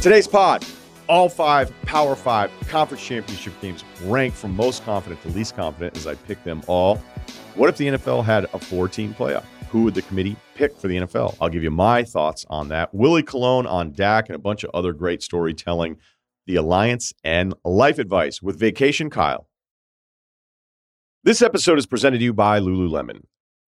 Today's pod, all five Power Five conference championship games ranked from most confident to least confident as I pick them all. What if the NFL had a four team playoff? Who would the committee pick for the NFL? I'll give you my thoughts on that. Willie Colon on Dak and a bunch of other great storytelling, the Alliance, and life advice with Vacation Kyle. This episode is presented to you by Lululemon.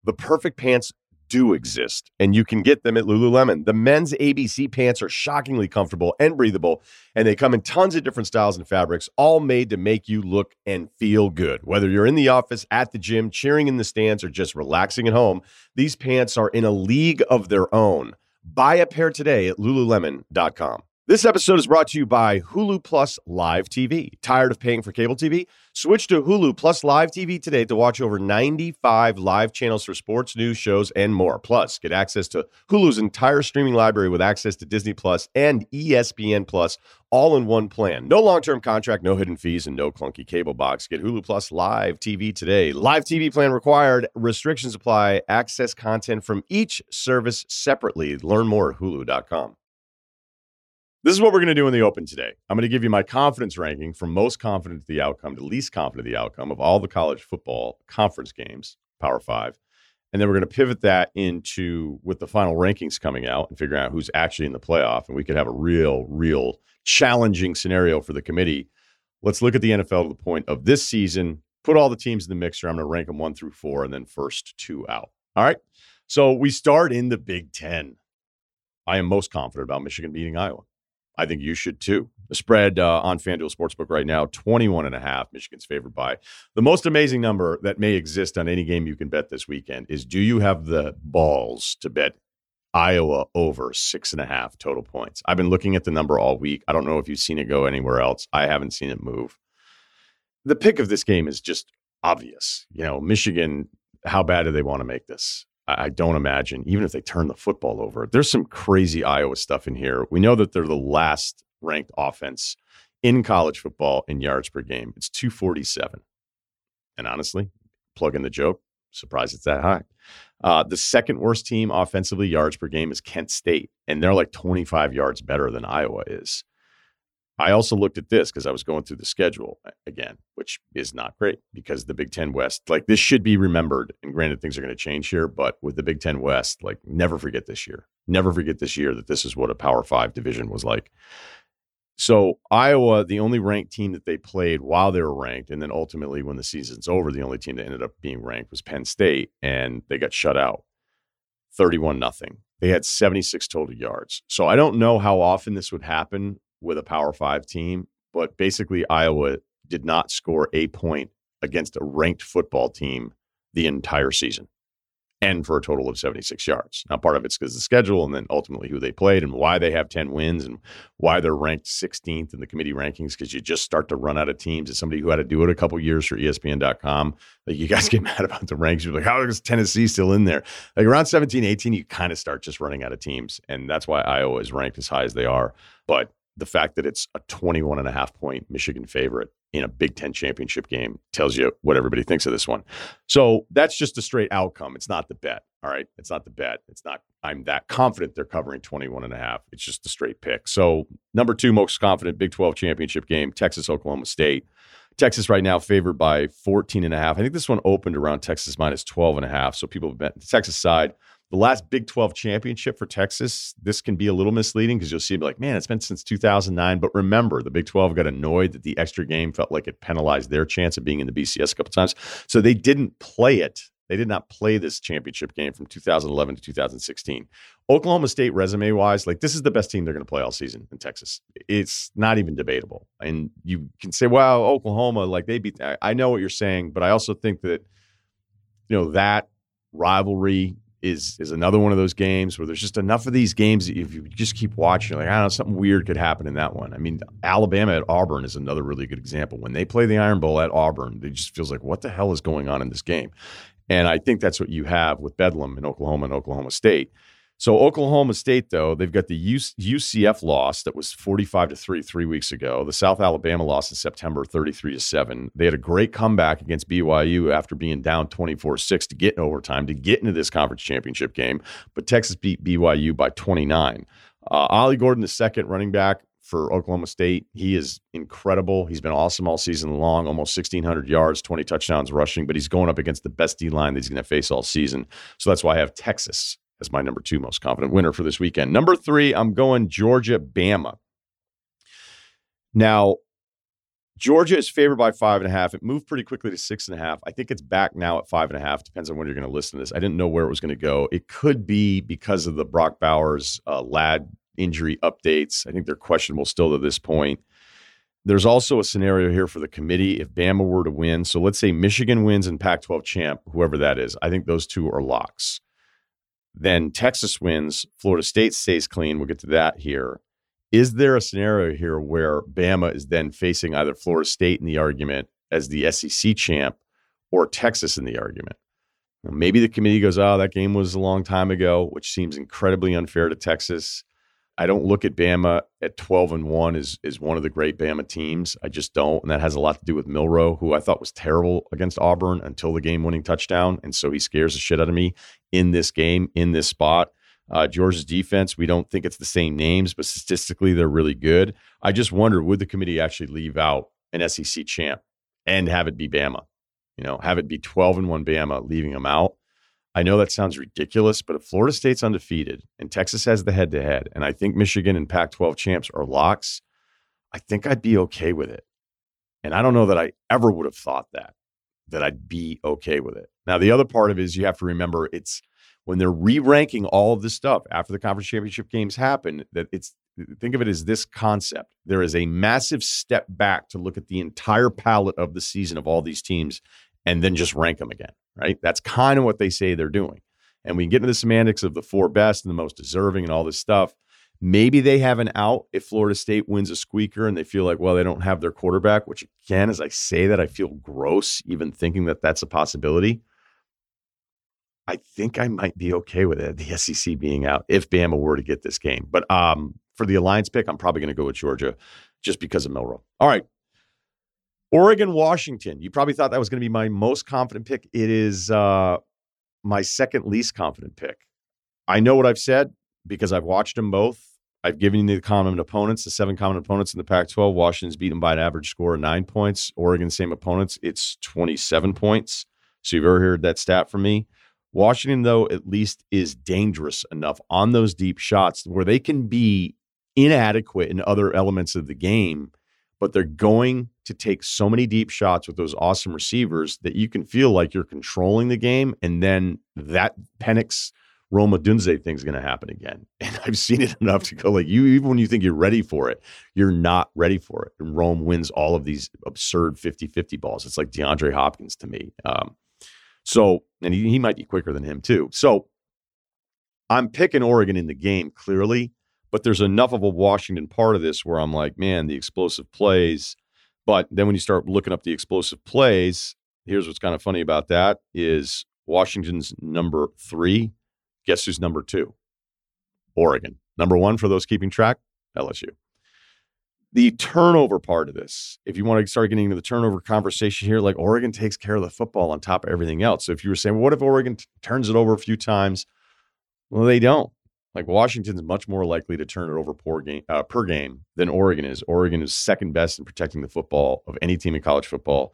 The perfect pants do exist, and you can get them at Lululemon. The men's ABC pants are shockingly comfortable and breathable, and they come in tons of different styles and fabrics, all made to make you look and feel good. Whether you're in the office, at the gym, cheering in the stands, or just relaxing at home, these pants are in a league of their own. Buy a pair today at lululemon.com. This episode is brought to you by Hulu Plus Live TV. Tired of paying for cable TV? Switch to Hulu Plus Live TV today to watch over 95 live channels for sports, news, shows, and more. Plus, get access to Hulu's entire streaming library with access to Disney Plus and ESPN Plus all in one plan. No long-term contract, no hidden fees, and no clunky cable box. Get Hulu Plus Live TV today. Live TV plan required. Restrictions apply. Access content from each service separately. Learn more at hulu.com. This is what we're going to do in the open today. I'm going to give you my confidence ranking from most confident of the outcome to least confident of the outcome of all the college football conference games, Power Five. And then we're going to pivot that into with the final rankings coming out and figuring out who's actually in the playoff. And we could have a real, real challenging scenario for the committee. Let's look at the NFL to the point of this season, put all the teams in the mixer. I'm going to rank them one through four and then first two out. All right. So we start in the Big Ten. I am most confident about Michigan beating Iowa. I think you should too. The spread uh, on FanDuel Sportsbook right now, 21 and a half. Michigan's favored by. The most amazing number that may exist on any game you can bet this weekend is do you have the balls to bet Iowa over six and a half total points? I've been looking at the number all week. I don't know if you've seen it go anywhere else. I haven't seen it move. The pick of this game is just obvious. You know, Michigan, how bad do they want to make this? I don't imagine, even if they turn the football over, there's some crazy Iowa stuff in here. We know that they're the last ranked offense in college football in yards per game. It's 247. And honestly, plug in the joke, surprised it's that high. Uh, the second worst team offensively yards per game is Kent State, and they're like 25 yards better than Iowa is. I also looked at this because I was going through the schedule again, which is not great because the Big Ten West, like this should be remembered. And granted, things are going to change here, but with the Big Ten West, like never forget this year. Never forget this year that this is what a Power Five division was like. So Iowa, the only ranked team that they played while they were ranked, and then ultimately when the season's over, the only team that ended up being ranked was Penn State, and they got shut out, thirty-one nothing. They had seventy-six total yards. So I don't know how often this would happen with a Power Five team, but basically Iowa did not score a point against a ranked football team the entire season and for a total of 76 yards. Now, part of it's because the schedule and then ultimately who they played and why they have 10 wins and why they're ranked 16th in the committee rankings because you just start to run out of teams. As somebody who had to do it a couple years for ESPN.com, like you guys get mad about the ranks. You're like, how is Tennessee still in there? Like around 17, 18, you kind of start just running out of teams. And that's why Iowa is ranked as high as they are. But the fact that it's a 21 and a half point Michigan favorite in a Big Ten championship game tells you what everybody thinks of this one. So that's just a straight outcome. It's not the bet. All right. It's not the bet. It's not, I'm that confident they're covering 21 and a half. It's just a straight pick. So number two most confident Big 12 championship game, Texas, Oklahoma State. Texas right now favored by 14 and a half. I think this one opened around Texas minus 12 and a half. So people have bet the Texas side the last Big 12 championship for Texas, this can be a little misleading because you'll see it like, man, it's been since 2009. But remember, the Big 12 got annoyed that the extra game felt like it penalized their chance of being in the BCS a couple times. So they didn't play it. They did not play this championship game from 2011 to 2016. Oklahoma State, resume wise, like this is the best team they're going to play all season in Texas. It's not even debatable. And you can say, well, Oklahoma, like they beat. I know what you're saying, but I also think that, you know, that rivalry is is another one of those games where there's just enough of these games that if you just keep watching, like I don't know, something weird could happen in that one. I mean, Alabama at Auburn is another really good example. When they play the Iron Bowl at Auburn, it just feels like what the hell is going on in this game? And I think that's what you have with Bedlam in Oklahoma and Oklahoma State. So Oklahoma State, though, they've got the UCF loss that was 45 to 3 three weeks ago. The South Alabama loss in September, 33 to 7. They had a great comeback against BYU after being down 24-6 to get in overtime to get into this conference championship game. But Texas beat BYU by 29. Uh, Ollie Gordon, the second running back, for Oklahoma State. He is incredible. He's been awesome all season long, almost 1,600 yards, 20 touchdowns rushing, but he's going up against the best D line that he's going to face all season. So that's why I have Texas as my number two most confident winner for this weekend. Number three, I'm going Georgia Bama. Now, Georgia is favored by five and a half. It moved pretty quickly to six and a half. I think it's back now at five and a half. Depends on when you're going to listen to this. I didn't know where it was going to go. It could be because of the Brock Bowers uh, lad injury updates. I think they're questionable still to this point. There's also a scenario here for the committee if Bama were to win. So let's say Michigan wins and Pac 12 champ, whoever that is. I think those two are locks. Then Texas wins, Florida State stays clean. We'll get to that here. Is there a scenario here where Bama is then facing either Florida State in the argument as the SEC champ or Texas in the argument? Maybe the committee goes, oh, that game was a long time ago, which seems incredibly unfair to Texas. I don't look at Bama at 12 and 1 as, as one of the great Bama teams. I just don't. And that has a lot to do with Milroe, who I thought was terrible against Auburn until the game winning touchdown. And so he scares the shit out of me in this game, in this spot. Uh, Georgia's defense, we don't think it's the same names, but statistically, they're really good. I just wonder would the committee actually leave out an SEC champ and have it be Bama? You know, have it be 12 and 1 Bama, leaving them out. I know that sounds ridiculous, but if Florida State's undefeated and Texas has the head to head, and I think Michigan and Pac 12 champs are locks, I think I'd be okay with it. And I don't know that I ever would have thought that, that I'd be okay with it. Now, the other part of it is you have to remember it's when they're re-ranking all of this stuff after the conference championship games happen that it's think of it as this concept there is a massive step back to look at the entire palette of the season of all these teams and then just rank them again right that's kind of what they say they're doing and we can get into the semantics of the four best and the most deserving and all this stuff maybe they have an out if florida state wins a squeaker and they feel like well they don't have their quarterback which again as i say that i feel gross even thinking that that's a possibility I think I might be okay with it, the SEC being out if Bama were to get this game. But um, for the alliance pick, I'm probably going to go with Georgia just because of Milroe. All right. Oregon, Washington. You probably thought that was going to be my most confident pick. It is uh, my second least confident pick. I know what I've said because I've watched them both. I've given you the common opponents, the seven common opponents in the Pac 12. Washington's beaten by an average score of nine points. Oregon, same opponents, it's 27 points. So you've ever heard that stat from me? Washington, though, at least is dangerous enough on those deep shots where they can be inadequate in other elements of the game, but they're going to take so many deep shots with those awesome receivers that you can feel like you're controlling the game. And then that Penix Rome Odunze thing's going to happen again. And I've seen it enough to go like you, even when you think you're ready for it, you're not ready for it. And Rome wins all of these absurd 50 50 balls. It's like DeAndre Hopkins to me. Um, so, and he, he might be quicker than him too. So I'm picking Oregon in the game clearly, but there's enough of a Washington part of this where I'm like, man, the explosive plays. But then when you start looking up the explosive plays, here's what's kind of funny about that is Washington's number three. Guess who's number two? Oregon. Number one for those keeping track, LSU the turnover part of this, if you want to start getting into the turnover conversation here, like Oregon takes care of the football on top of everything else. So if you were saying, well, what if Oregon t- turns it over a few times? Well, they don't. Like Washington's much more likely to turn it over per game, uh, per game than Oregon is. Oregon is second best in protecting the football of any team in college football.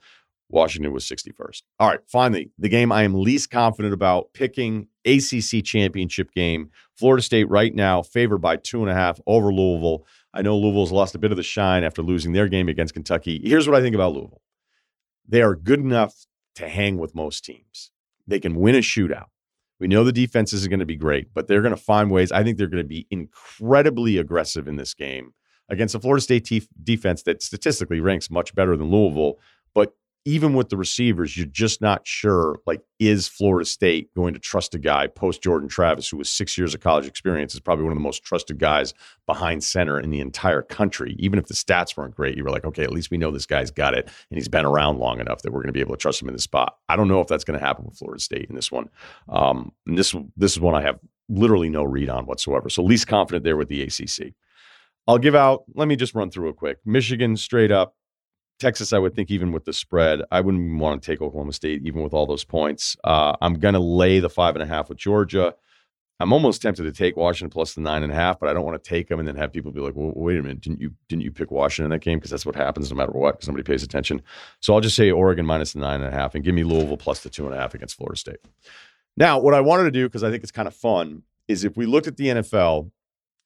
Washington was 61st. All right, finally, the game I am least confident about picking ACC championship game. Florida State right now favored by two and a half over Louisville. I know Louisville's lost a bit of the shine after losing their game against Kentucky. Here's what I think about Louisville they are good enough to hang with most teams, they can win a shootout. We know the defense isn't going to be great, but they're going to find ways. I think they're going to be incredibly aggressive in this game against a Florida State te- defense that statistically ranks much better than Louisville. But even with the receivers, you're just not sure. Like, is Florida State going to trust a guy post Jordan Travis, who was six years of college experience, is probably one of the most trusted guys behind center in the entire country? Even if the stats weren't great, you were like, okay, at least we know this guy's got it, and he's been around long enough that we're going to be able to trust him in the spot. I don't know if that's going to happen with Florida State in this one. Um, and this this is one I have literally no read on whatsoever. So least confident there with the ACC. I'll give out. Let me just run through it quick. Michigan straight up Texas, I would think even with the spread, I wouldn't want to take Oklahoma State even with all those points. Uh, I'm going to lay the five and a half with Georgia. I'm almost tempted to take Washington plus the nine and a half, but I don't want to take them and then have people be like, "Well, wait a minute, didn't you didn't you pick Washington in that game?" Because that's what happens no matter what. Because somebody pays attention. So I'll just say Oregon minus the nine and a half and give me Louisville plus the two and a half against Florida State. Now, what I wanted to do because I think it's kind of fun is if we looked at the NFL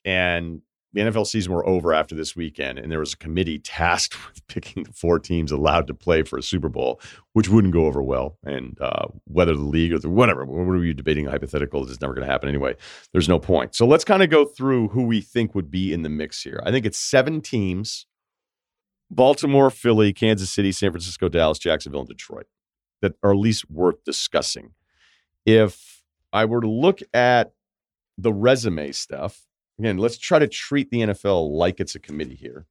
and the NFL season were over after this weekend, and there was a committee tasked with picking the four teams allowed to play for a Super Bowl, which wouldn't go over well. And uh, whether the league or the, whatever, what are you debating hypothetical? It's never going to happen anyway. There's no point. So let's kind of go through who we think would be in the mix here. I think it's seven teams Baltimore, Philly, Kansas City, San Francisco, Dallas, Jacksonville, and Detroit that are at least worth discussing. If I were to look at the resume stuff, again, let's try to treat the NFL like it's a committee here.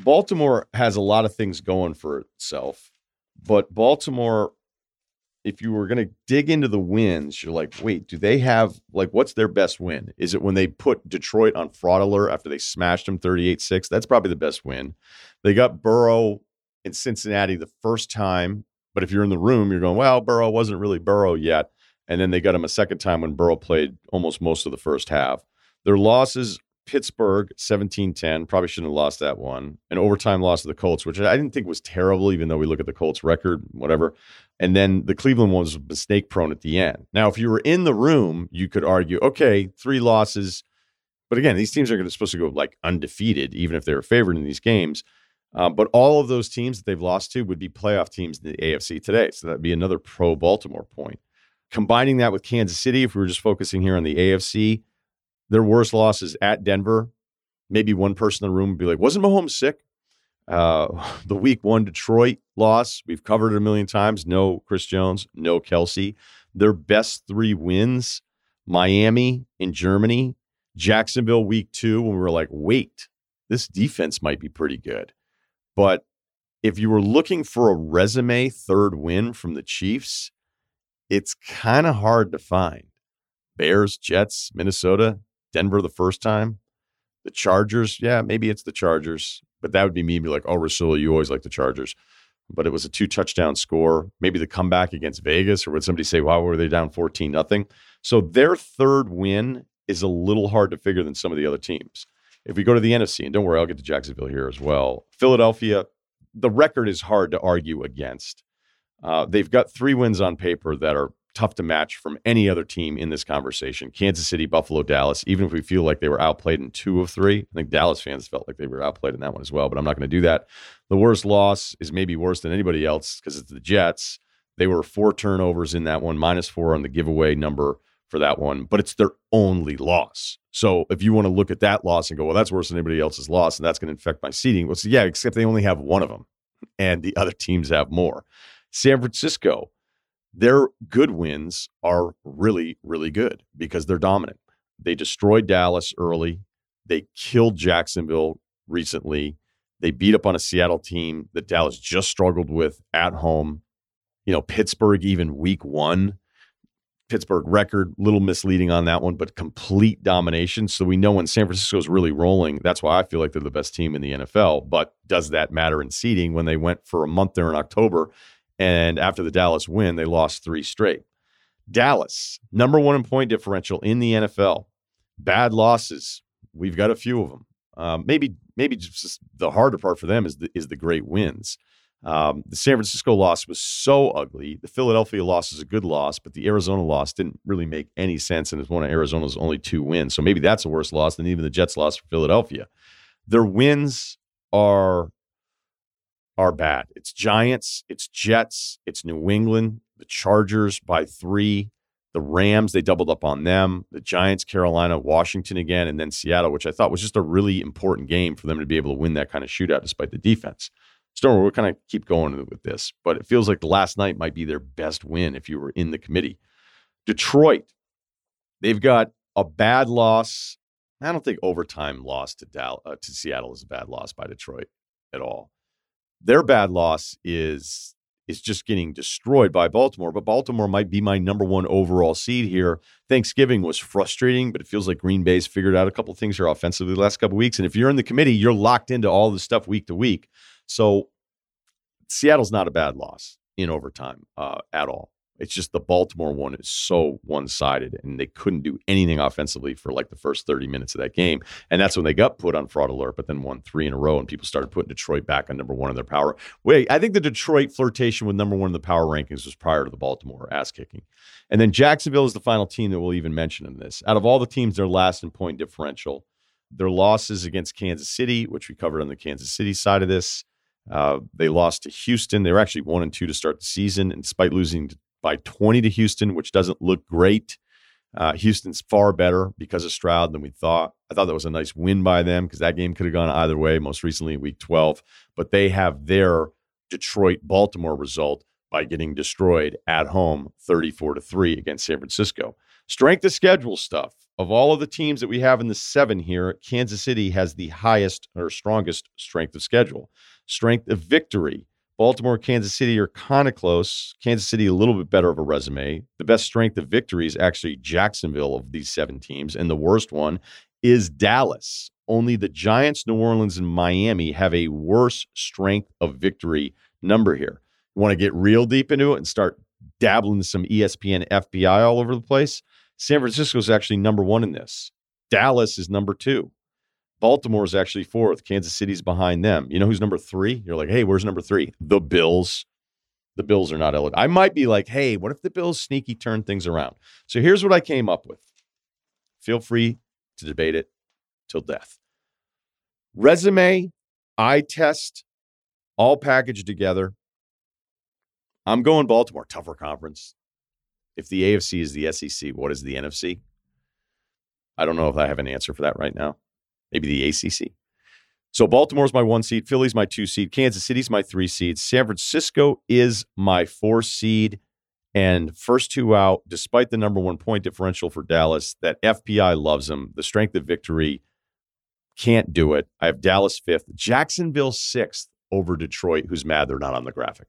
Baltimore has a lot of things going for itself, but Baltimore, if you were going to dig into the wins, you're like, wait, do they have, like, what's their best win? Is it when they put Detroit on fraud alert after they smashed them 38 6? That's probably the best win. They got Burrow in Cincinnati the first time, but if you're in the room, you're going, well, Burrow wasn't really Burrow yet. And then they got him a second time when Burrow played almost most of the first half. Their losses Pittsburgh 17-10, probably shouldn't have lost that one. An overtime loss to the Colts, which I didn't think was terrible, even though we look at the Colts record, whatever. And then the Cleveland one was mistake prone at the end. Now, if you were in the room, you could argue, okay, three losses. But again, these teams are supposed to go like undefeated, even if they were favored in these games. Uh, but all of those teams that they've lost to would be playoff teams in the AFC today. So that'd be another pro Baltimore point. Combining that with Kansas City, if we were just focusing here on the AFC, their worst losses at Denver. Maybe one person in the room would be like, wasn't Mahomes sick? Uh, the week one Detroit loss, we've covered it a million times. No Chris Jones, no Kelce. Their best three wins Miami in Germany, Jacksonville week two, when we were like, wait, this defense might be pretty good. But if you were looking for a resume third win from the Chiefs, it's kind of hard to find. Bears, Jets, Minnesota, Denver the first time. The Chargers, yeah, maybe it's the Chargers, but that would be me be like, oh, Rasul, you always like the Chargers. But it was a two touchdown score. Maybe the comeback against Vegas, or would somebody say, wow, were they down 14 nothing? So their third win is a little hard to figure than some of the other teams. If we go to the NFC, and don't worry, I'll get to Jacksonville here as well. Philadelphia, the record is hard to argue against. Uh, they've got three wins on paper that are tough to match from any other team in this conversation. Kansas City, Buffalo, Dallas, even if we feel like they were outplayed in two of three, I think Dallas fans felt like they were outplayed in that one as well, but I'm not going to do that. The worst loss is maybe worse than anybody else because it's the Jets. They were four turnovers in that one, minus four on the giveaway number for that one, but it's their only loss. So if you want to look at that loss and go, well, that's worse than anybody else's loss, and that's going to infect my seating. Well, so yeah, except they only have one of them, and the other teams have more. San Francisco, their good wins are really, really good because they're dominant. They destroyed Dallas early. They killed Jacksonville recently. They beat up on a Seattle team that Dallas just struggled with at home. You know, Pittsburgh, even week one, Pittsburgh record, little misleading on that one, but complete domination. So we know when San Francisco is really rolling, that's why I feel like they're the best team in the NFL. But does that matter in seeding when they went for a month there in October and after the Dallas win, they lost three straight. Dallas, number one in point differential in the NFL. Bad losses. We've got a few of them. Um, maybe, maybe just the harder part for them is the, is the great wins. Um, the San Francisco loss was so ugly. The Philadelphia loss is a good loss, but the Arizona loss didn't really make any sense, and it's one of Arizona's only two wins. So maybe that's a worse loss than even the Jets' loss for Philadelphia. Their wins are are bad. It's Giants, it's Jets, it's New England, the Chargers by three, the Rams, they doubled up on them, the Giants, Carolina, Washington again, and then Seattle, which I thought was just a really important game for them to be able to win that kind of shootout despite the defense. Stormer, we'll kind of keep going with this, but it feels like last night might be their best win if you were in the committee. Detroit, they've got a bad loss. I don't think overtime loss to Dallas, uh, to Seattle is a bad loss by Detroit at all. Their bad loss is is just getting destroyed by Baltimore, but Baltimore might be my number one overall seed here. Thanksgiving was frustrating, but it feels like Green Bay's figured out a couple things here offensively the last couple weeks. And if you're in the committee, you're locked into all the stuff week to week. So Seattle's not a bad loss in overtime uh, at all. It's just the Baltimore one is so one sided, and they couldn't do anything offensively for like the first 30 minutes of that game. And that's when they got put on fraud alert, but then won three in a row, and people started putting Detroit back on number one in their power. Wait, I think the Detroit flirtation with number one in the power rankings was prior to the Baltimore ass kicking. And then Jacksonville is the final team that we'll even mention in this. Out of all the teams, they're last in point differential. Their losses against Kansas City, which we covered on the Kansas City side of this, uh, they lost to Houston. They were actually one and two to start the season, and despite losing by 20 to Houston, which doesn't look great. Uh, Houston's far better because of Stroud than we thought. I thought that was a nice win by them because that game could have gone either way, most recently in week 12. But they have their Detroit Baltimore result by getting destroyed at home 34 to 3 against San Francisco. Strength of schedule stuff. Of all of the teams that we have in the seven here, Kansas City has the highest or strongest strength of schedule. Strength of victory. Baltimore, Kansas City are kind of close. Kansas City, a little bit better of a resume. The best strength of victory is actually Jacksonville of these seven teams. And the worst one is Dallas. Only the Giants, New Orleans, and Miami have a worse strength of victory number here. You want to get real deep into it and start dabbling some ESPN FPI all over the place? San Francisco is actually number one in this. Dallas is number two. Baltimore is actually fourth. Kansas City's behind them. You know who's number three? You're like, hey, where's number three? The Bills. The Bills are not eligible. I might be like, hey, what if the Bills sneaky turn things around? So here's what I came up with. Feel free to debate it till death. Resume, eye test, all packaged together. I'm going Baltimore, tougher conference. If the AFC is the SEC, what is the NFC? I don't know if I have an answer for that right now maybe the ACC. So Baltimore's my one seed, Philly's my two seed, Kansas City's my three seed, San Francisco is my four seed. And first two out, despite the number one point differential for Dallas, that FPI loves them. The strength of victory can't do it. I have Dallas fifth, Jacksonville sixth over Detroit, who's mad they're not on the graphic.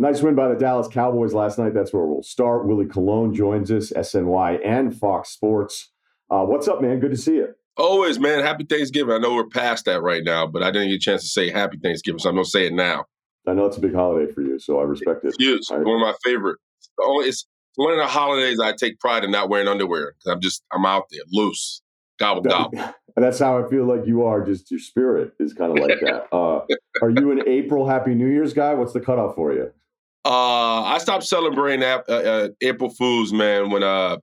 Nice win by the Dallas Cowboys last night. That's where we'll start. Willie Colon joins us, SNY and Fox Sports. Uh, what's up, man? Good to see you. Always, man. Happy Thanksgiving. I know we're past that right now, but I didn't get a chance to say Happy Thanksgiving, so I'm going to say it now. I know it's a big holiday for you, so I respect it. Huge. One of my favorite. It's one of the holidays I take pride in not wearing underwear because I'm just I'm out there loose, gobble gobble. That's how I feel like you are. Just your spirit is kind of like that. Uh, are you an April Happy New Year's guy? What's the cutoff for you? Uh, I stopped celebrating uh, uh, April Fools, man. When uh,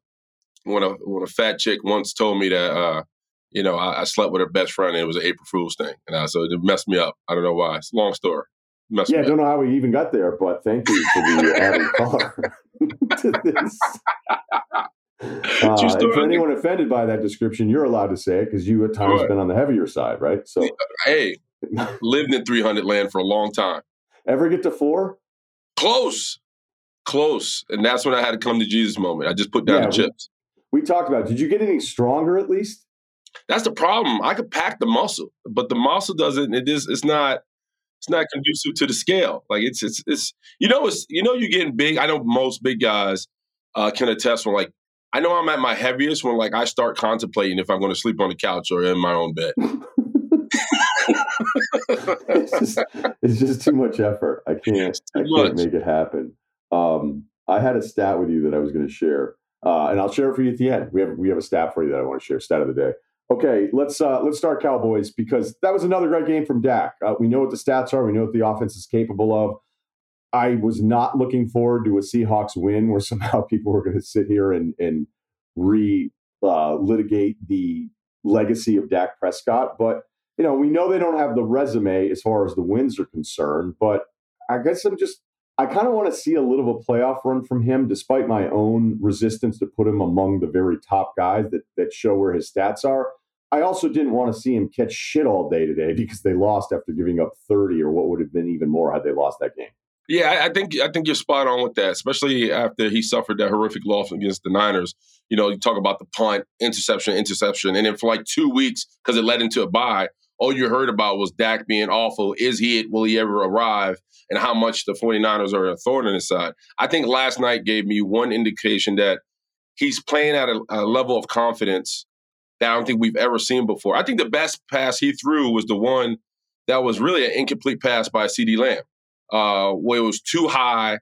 when a when a fat chick once told me that uh, you know, I, I slept with her best friend and it was an April Fool's thing, and I, so it messed me up. I don't know why. It's a long story. Messed yeah, I don't know how we even got there, but thank you for the added color to this. Uh, for anyone offended by that description, you're allowed to say it because you at times right. been on the heavier side, right? So, hey, lived in 300 land for a long time. Ever get to four? Close, close, and that's when I had to come to Jesus moment. I just put down yeah, the chips. We, we talked about. It. Did you get any stronger at least? That's the problem. I could pack the muscle, but the muscle doesn't. It is. It's not. It's not conducive to the scale. Like it's. It's. It's. You know. It's. You know. You're getting big. I know most big guys uh, can attest when like. I know I'm at my heaviest when like I start contemplating if I'm going to sleep on the couch or in my own bed. it's, just, it's just too much effort. I can't. I can't much. make it happen. Um, I had a stat with you that I was going to share, uh, and I'll share it for you at the end. We have we have a stat for you that I want to share. Stat of the day. Okay, let's uh, let's start Cowboys because that was another great game from Dak. Uh, we know what the stats are. We know what the offense is capable of. I was not looking forward to a Seahawks win where somehow people were going to sit here and and re uh, litigate the legacy of Dak Prescott, but you know, we know they don't have the resume as far as the wins are concerned, but I guess I'm just I kind of want to see a little of a playoff run from him, despite my own resistance to put him among the very top guys that that show where his stats are. I also didn't want to see him catch shit all day today because they lost after giving up 30 or what would have been even more had they lost that game. Yeah, I, think I think you're spot on with that, especially after he suffered that horrific loss against the Niners. You know, you talk about the punt, interception, interception, and then for like two weeks because it led into a bye. All you heard about was Dak being awful. Is he it? Will he ever arrive? And how much the 49ers are a thorn in his side. I think last night gave me one indication that he's playing at a, a level of confidence that I don't think we've ever seen before. I think the best pass he threw was the one that was really an incomplete pass by CeeDee Lamb, uh, where it was too high.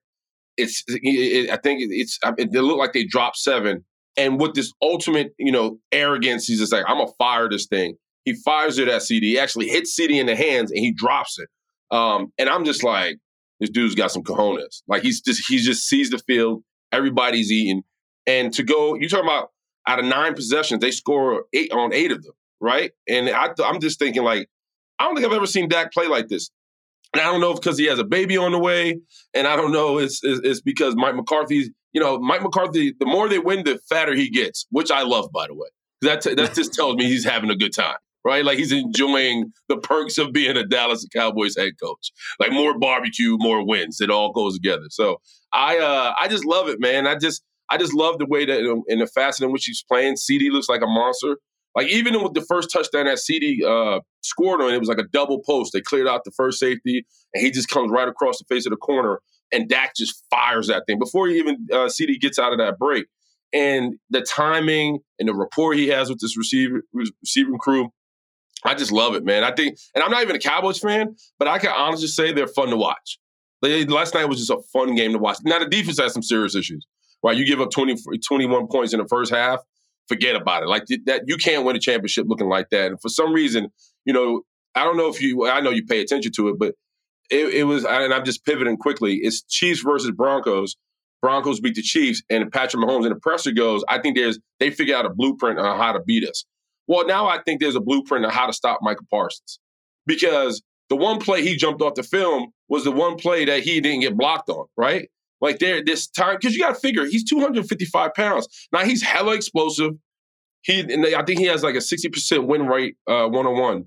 It's, it, it, I think it's, it, it looked like they dropped seven. And with this ultimate, you know, arrogance, he's just like, I'm gonna fire this thing. He fires it at CeeDee. He actually hits CeeDee in the hands and he drops it. Um, and I'm just like, this dude's got some cojones. Like he's just he just sees the field. Everybody's eating. And to go, you talking about out of nine possessions, they score eight on eight of them, right? And I, I'm just thinking like, I don't think I've ever seen Dak play like this. And I don't know if because he has a baby on the way, and I don't know it's, it's, it's because Mike McCarthy's you know, Mike McCarthy, the more they win, the fatter he gets, which I love, by the way. That t- that just tells me he's having a good time, right? Like he's enjoying the perks of being a Dallas Cowboys head coach. Like more barbecue, more wins. It all goes together. So I uh I just love it, man. I just I just love the way that in the facet in which he's playing. CeeDee looks like a monster. Like even with the first touchdown that CeeDee uh, scored on, it was like a double post. They cleared out the first safety, and he just comes right across the face of the corner, and Dak just fires that thing before he even uh, CeeDee gets out of that break. And the timing and the rapport he has with this receiver receiving crew, I just love it, man. I think, and I'm not even a Cowboys fan, but I can honestly say they're fun to watch. They, last night was just a fun game to watch. Now the defense has some serious issues. Right, you give up 20, 21 points in the first half, forget about it. Like that, you can't win a championship looking like that. And for some reason, you know, I don't know if you, I know you pay attention to it, but it, it was, and I'm just pivoting quickly. It's Chiefs versus Broncos. Broncos beat the Chiefs, and Patrick Mahomes and the presser goes. I think there's they figure out a blueprint on how to beat us. Well, now I think there's a blueprint on how to stop Micah Parsons because the one play he jumped off the film was the one play that he didn't get blocked on, right? Like there, this time, because you got to figure he's 255 pounds. Now he's hella explosive. He, I think he has like a 60% win rate one on one,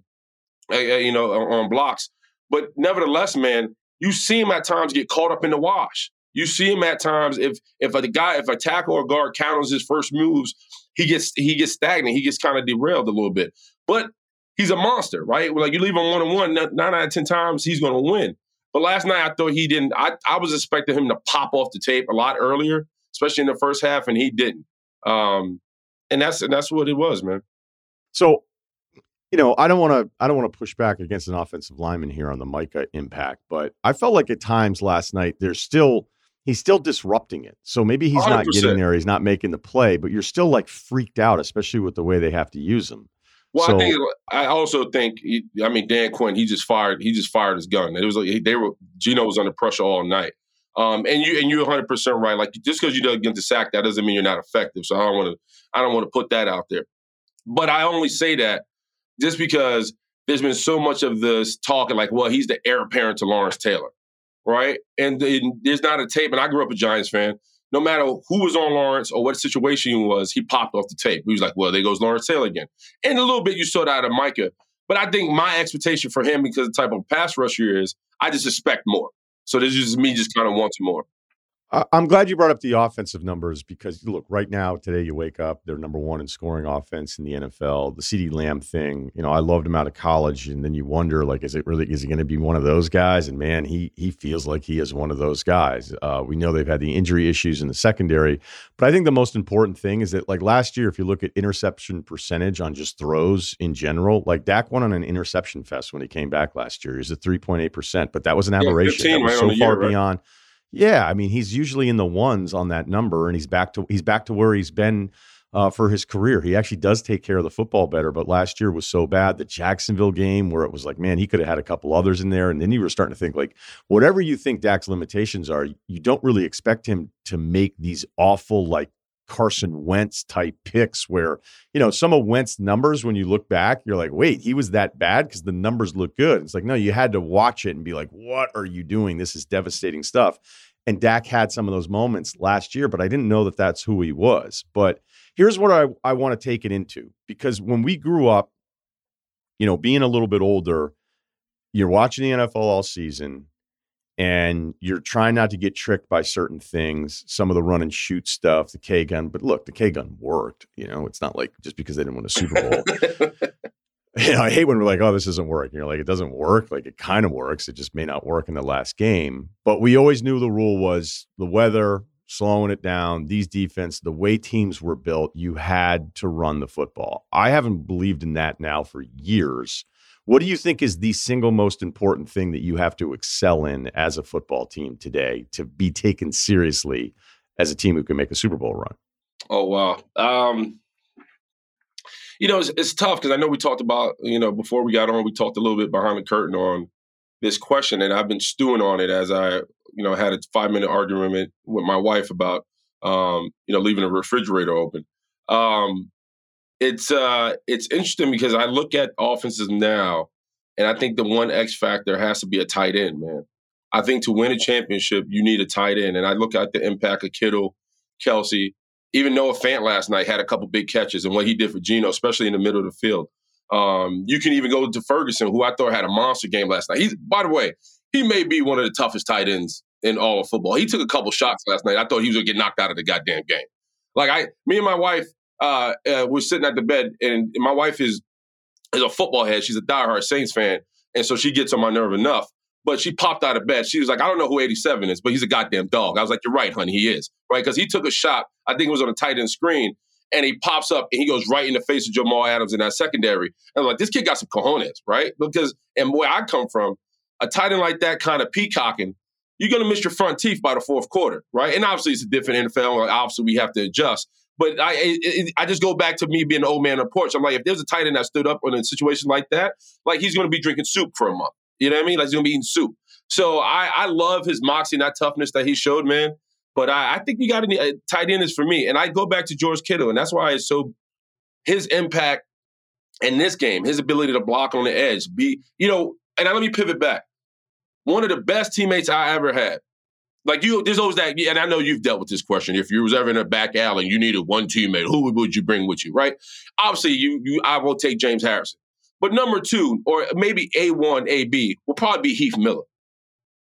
you know, on blocks. But nevertheless, man, you see him at times get caught up in the wash. You see him at times if if a guy, if a tackle or guard counters his first moves, he gets he gets stagnant. He gets kind of derailed a little bit. But he's a monster, right? Like you leave him one on one, nine out of ten times he's going to win. But last night I thought he didn't. I, I was expecting him to pop off the tape a lot earlier, especially in the first half, and he didn't. Um, and that's and that's what it was, man. So, you know, I don't want to I don't want to push back against an offensive lineman here on the Micah impact, but I felt like at times last night there's still he's still disrupting it. So maybe he's 100%. not getting there, he's not making the play, but you're still like freaked out, especially with the way they have to use him. Well, so, I think I also think he, I mean Dan Quinn. He just fired. He just fired his gun. It was like they were. Geno was under pressure all night. Um, and you and you're 100 percent right. Like just because you don't get the sack, that doesn't mean you're not effective. So I don't want to. I don't want to put that out there. But I only say that just because there's been so much of this talking, like, well, he's the heir apparent to Lawrence Taylor, right? And, there's not a tape. And I grew up a Giants fan no matter who was on Lawrence or what situation he was, he popped off the tape. He was like, well, there goes Lawrence Taylor again. And a little bit you saw that out of Micah. But I think my expectation for him, because the type of pass rusher is, I just expect more. So this is me just kind of wanting more. I'm glad you brought up the offensive numbers because look, right now, today you wake up, they're number one in scoring offense in the NFL. The CeeDee Lamb thing, you know, I loved him out of college, and then you wonder, like, is it really is he going to be one of those guys? And man, he he feels like he is one of those guys. Uh, we know they've had the injury issues in the secondary, but I think the most important thing is that, like last year, if you look at interception percentage on just throws in general, like Dak won on an interception fest when he came back last year. He was at 3.8 percent, but that was an aberration. Yeah, that was so far year, beyond. Yeah, I mean, he's usually in the ones on that number, and he's back to he's back to where he's been uh, for his career. He actually does take care of the football better, but last year was so bad. The Jacksonville game, where it was like, man, he could have had a couple others in there, and then you were starting to think like, whatever you think Dak's limitations are, you don't really expect him to make these awful like Carson Wentz type picks where, you know, some of Wentz numbers, when you look back, you're like, wait, he was that bad because the numbers look good. It's like, no, you had to watch it and be like, what are you doing? This is devastating stuff. And Dak had some of those moments last year, but I didn't know that that's who he was. But here's what I, I want to take it into because when we grew up, you know, being a little bit older, you're watching the NFL all season and you're trying not to get tricked by certain things, some of the run and shoot stuff, the K gun. But look, the K gun worked. You know, it's not like just because they didn't win a Super Bowl. you know, I hate when we're like, oh, this isn't working. You're like, it doesn't work. Like it kind of works. It just may not work in the last game. But we always knew the rule was the weather, slowing it down, these defense, the way teams were built, you had to run the football. I haven't believed in that now for years. What do you think is the single most important thing that you have to excel in as a football team today to be taken seriously as a team who can make a Super Bowl run? Oh wow. Um, you know, it's, it's tough because I know we talked about, you know, before we got on, we talked a little bit behind the curtain on this question, and I've been stewing on it as I, you know, had a five minute argument with my wife about, um, you know, leaving the refrigerator open. Um, it's uh it's interesting because I look at offenses now, and I think the one X factor has to be a tight end, man. I think to win a championship, you need a tight end, and I look at the impact of Kittle, Kelce, even Noah Fant last night had a couple big catches, and what he did for Geno, especially in the middle of the field. Um, you can even go to Ferguson, who I thought had a monster game last night. He's, by the way, he may be one of the toughest tight ends in all of football. He took a couple shots last night. I thought he was gonna get knocked out of the goddamn game. Like I, me and my wife uh, uh, was sitting at the bed, and my wife is is a football head. She's a diehard Saints fan, and so she gets on my nerve enough. But she popped out of bed. She was like, "I don't know who 87 is, but he's a goddamn dog." I was like, "You're right, honey. He is right because he took a shot. I think it was on a tight end screen." And he pops up and he goes right in the face of Jamal Adams in that secondary. And I'm like, this kid got some cojones, right? Because, and where I come from, a tight end like that kind of peacocking, you're to miss your front teeth by the fourth quarter, right? And obviously, it's a different NFL. Obviously, we have to adjust. But I it, I just go back to me being an old man on porch. I'm like, if there's a tight end that stood up in a situation like that, like he's going to be drinking soup for a month. You know what I mean? Like he's going to be eating soup. So I, I love his moxie and that toughness that he showed, man. But I, I think we got a uh, tight end is for me. And I go back to George Kittle, and that's why it's so his impact in this game, his ability to block on the edge, be, you know, and let me pivot back. One of the best teammates I ever had like you, there's always that, and I know you've dealt with this question. If you was ever in a back alley and you needed one teammate, who would you bring with you, right? Obviously, you, you, I will take James Harrison. But number two, or maybe A1, AB, will probably be Heath Miller.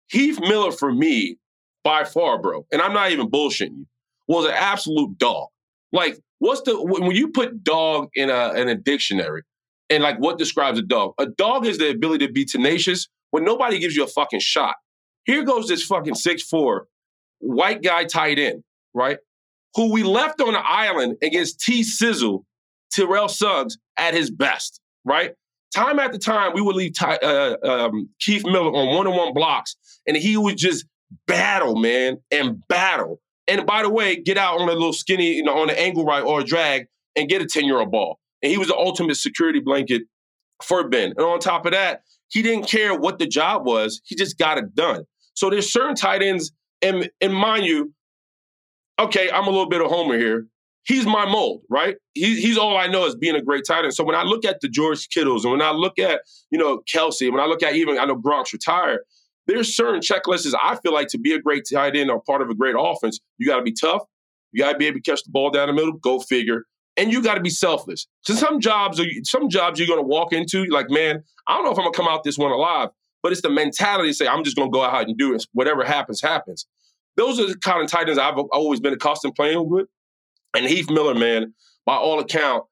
Heath Miller for me, by far, bro, and I'm not even bullshitting you, was an absolute dog. Like, what's the when you put dog in a in a dictionary, and like what describes a dog? A dog is the ability to be tenacious when nobody gives you a fucking shot. Here goes this fucking six four white guy tight end, right? Who we left on the island against T Sizzle, Terrell Suggs at his best, right? Time after time, we would leave Ty, uh, um, Heath Miller on one on one blocks, and he would just battle, man, and battle. And by the way, get out on a little skinny, you know, on an angle right or a drag and get a 10 year old ball. And he was the ultimate security blanket for Ben. And on top of that, he didn't care what the job was, he just got it done. So there's certain tight ends, and and mind you, okay, I'm a little bit of homer here. He's my mold, right? He, he's all I know as being a great tight end. So when I look at the George Kittles and when I look at, you know, Kelce, when I look at even, I know Gronk's retired, there's certain checklists I feel like to be a great tight end or part of a great offense, you got to be tough. You got to be able to catch the ball down the middle, go figure. And you got to be selfless. So some jobs are some jobs you're going to walk into, like, man, I don't know if I'm going to come out this one alive but it's the mentality to say, I'm just going to go out and do it. Whatever happens, happens. Those are the kind of tight ends I've always been accustomed playing with. And Heath Miller, man, by all account,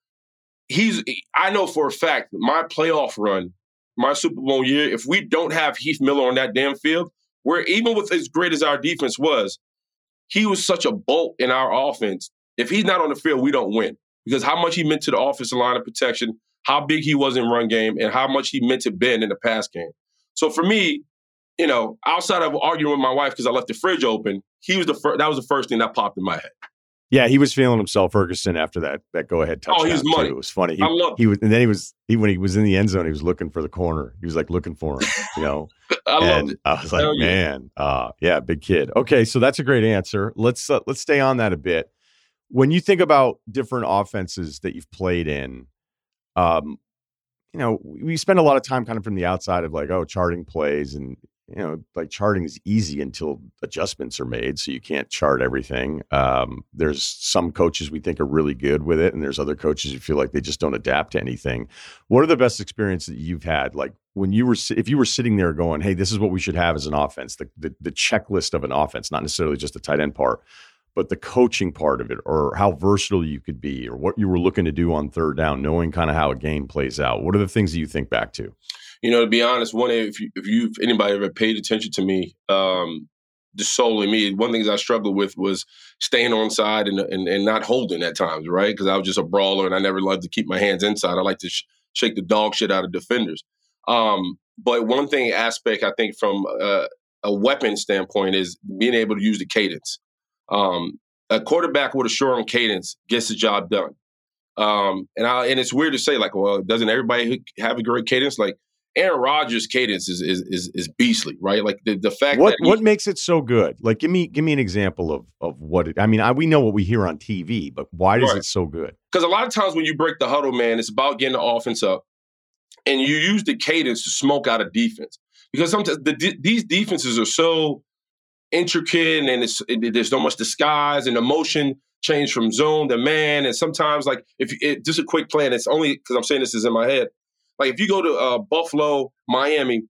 he's, I know for a fact, my playoff run, my Super Bowl year, if we don't have Heath Miller on that damn field, where even with as great as our defense was, he was such a bolt in our offense. If he's not on the field, we don't win because how much he meant to the offensive line of protection, how big he was in run game, and how much he meant to Ben in the pass game. So for me, you know, outside of arguing with my wife because I left the fridge open, he was the first. That was the first thing that popped in my head. Yeah, he was feeling himself, Ferguson, after that that go ahead touchdown. Oh, he was money. It was funny. He, I love. He was, and then he was he when he was in the end zone, he was looking for the corner. He was like looking for him, you know. I. I was like, Hell yeah. man, uh, yeah, big kid. Okay, so that's a great answer. Let's uh, let's stay on that a bit. When you think about different offenses that you've played in, um, you know, we spend a lot of time kind of from the outside of like, oh, charting plays and you know, like charting is easy until adjustments are made. So you can't chart everything. Um, there's some coaches we think are really good with it, and there's other coaches who feel like they just don't adapt to anything. What are the best experiences that you've had, like when you were if you were sitting there going, "Hey, this is what we should have as an offense," the the, the checklist of an offense, not necessarily just the tight end part, but the coaching part of it, or how versatile you could be, or what you were looking to do on third down, knowing kind of how a game plays out. What are the things that you think back to? You know, to be honest, one if you if you anybody ever paid attention to me, um, just solely me, one things I struggled with was staying on side and and, and not holding at times, right? Because I was just a brawler and I never loved to keep my hands inside. I like to sh- shake the dog shit out of defenders. Um, but one thing aspect I think from uh, a weapon standpoint is being able to use the cadence. Um, a quarterback with a short on cadence gets the job done. Um, and I, and it's weird to say like, well, doesn't everybody have a great cadence? Like Aaron Rodgers' cadence is is is, is beastly, right? Like the, the fact what what makes it so good? Like give me give me an example of of what it. I mean, I, we know what we hear on TV, but why is right. it so good? Because a lot of times when you break the huddle, man, it's about getting the offense up and you use the cadence to smoke out a defense because sometimes the, these defenses are so intricate and it's, it, there's so much disguise and emotion change from zone to man. And sometimes like if it, just a quick plan it's only because i'm saying this is in my head. Like if you go to uh, buffalo miami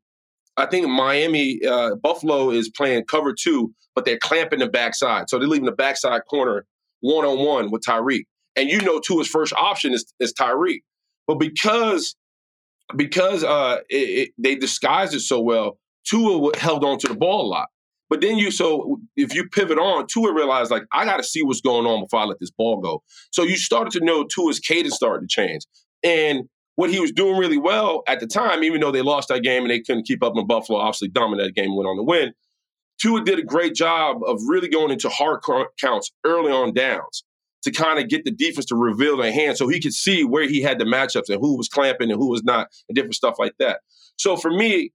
i think miami uh, buffalo is playing cover two but they're clamping the backside. So they're leaving the backside corner one-on-one with tyreek. And you know Tua's first option is, is tyreek. But because because uh, it, it, they disguised it so well, Tua held on to the ball a lot. But then you, so if you pivot on, Tua realized like I got to see what's going on before I let this ball go. So you started to know Tua's cadence started to change, and what he was doing really well at the time, even though they lost that game and they couldn't keep up in Buffalo, obviously dominated that game, went on to win. Tua did a great job of really going into hard counts early on downs to kind of get the defense to reveal their hand so he could see where he had the matchups and who was clamping and who was not and different stuff like that. So for me,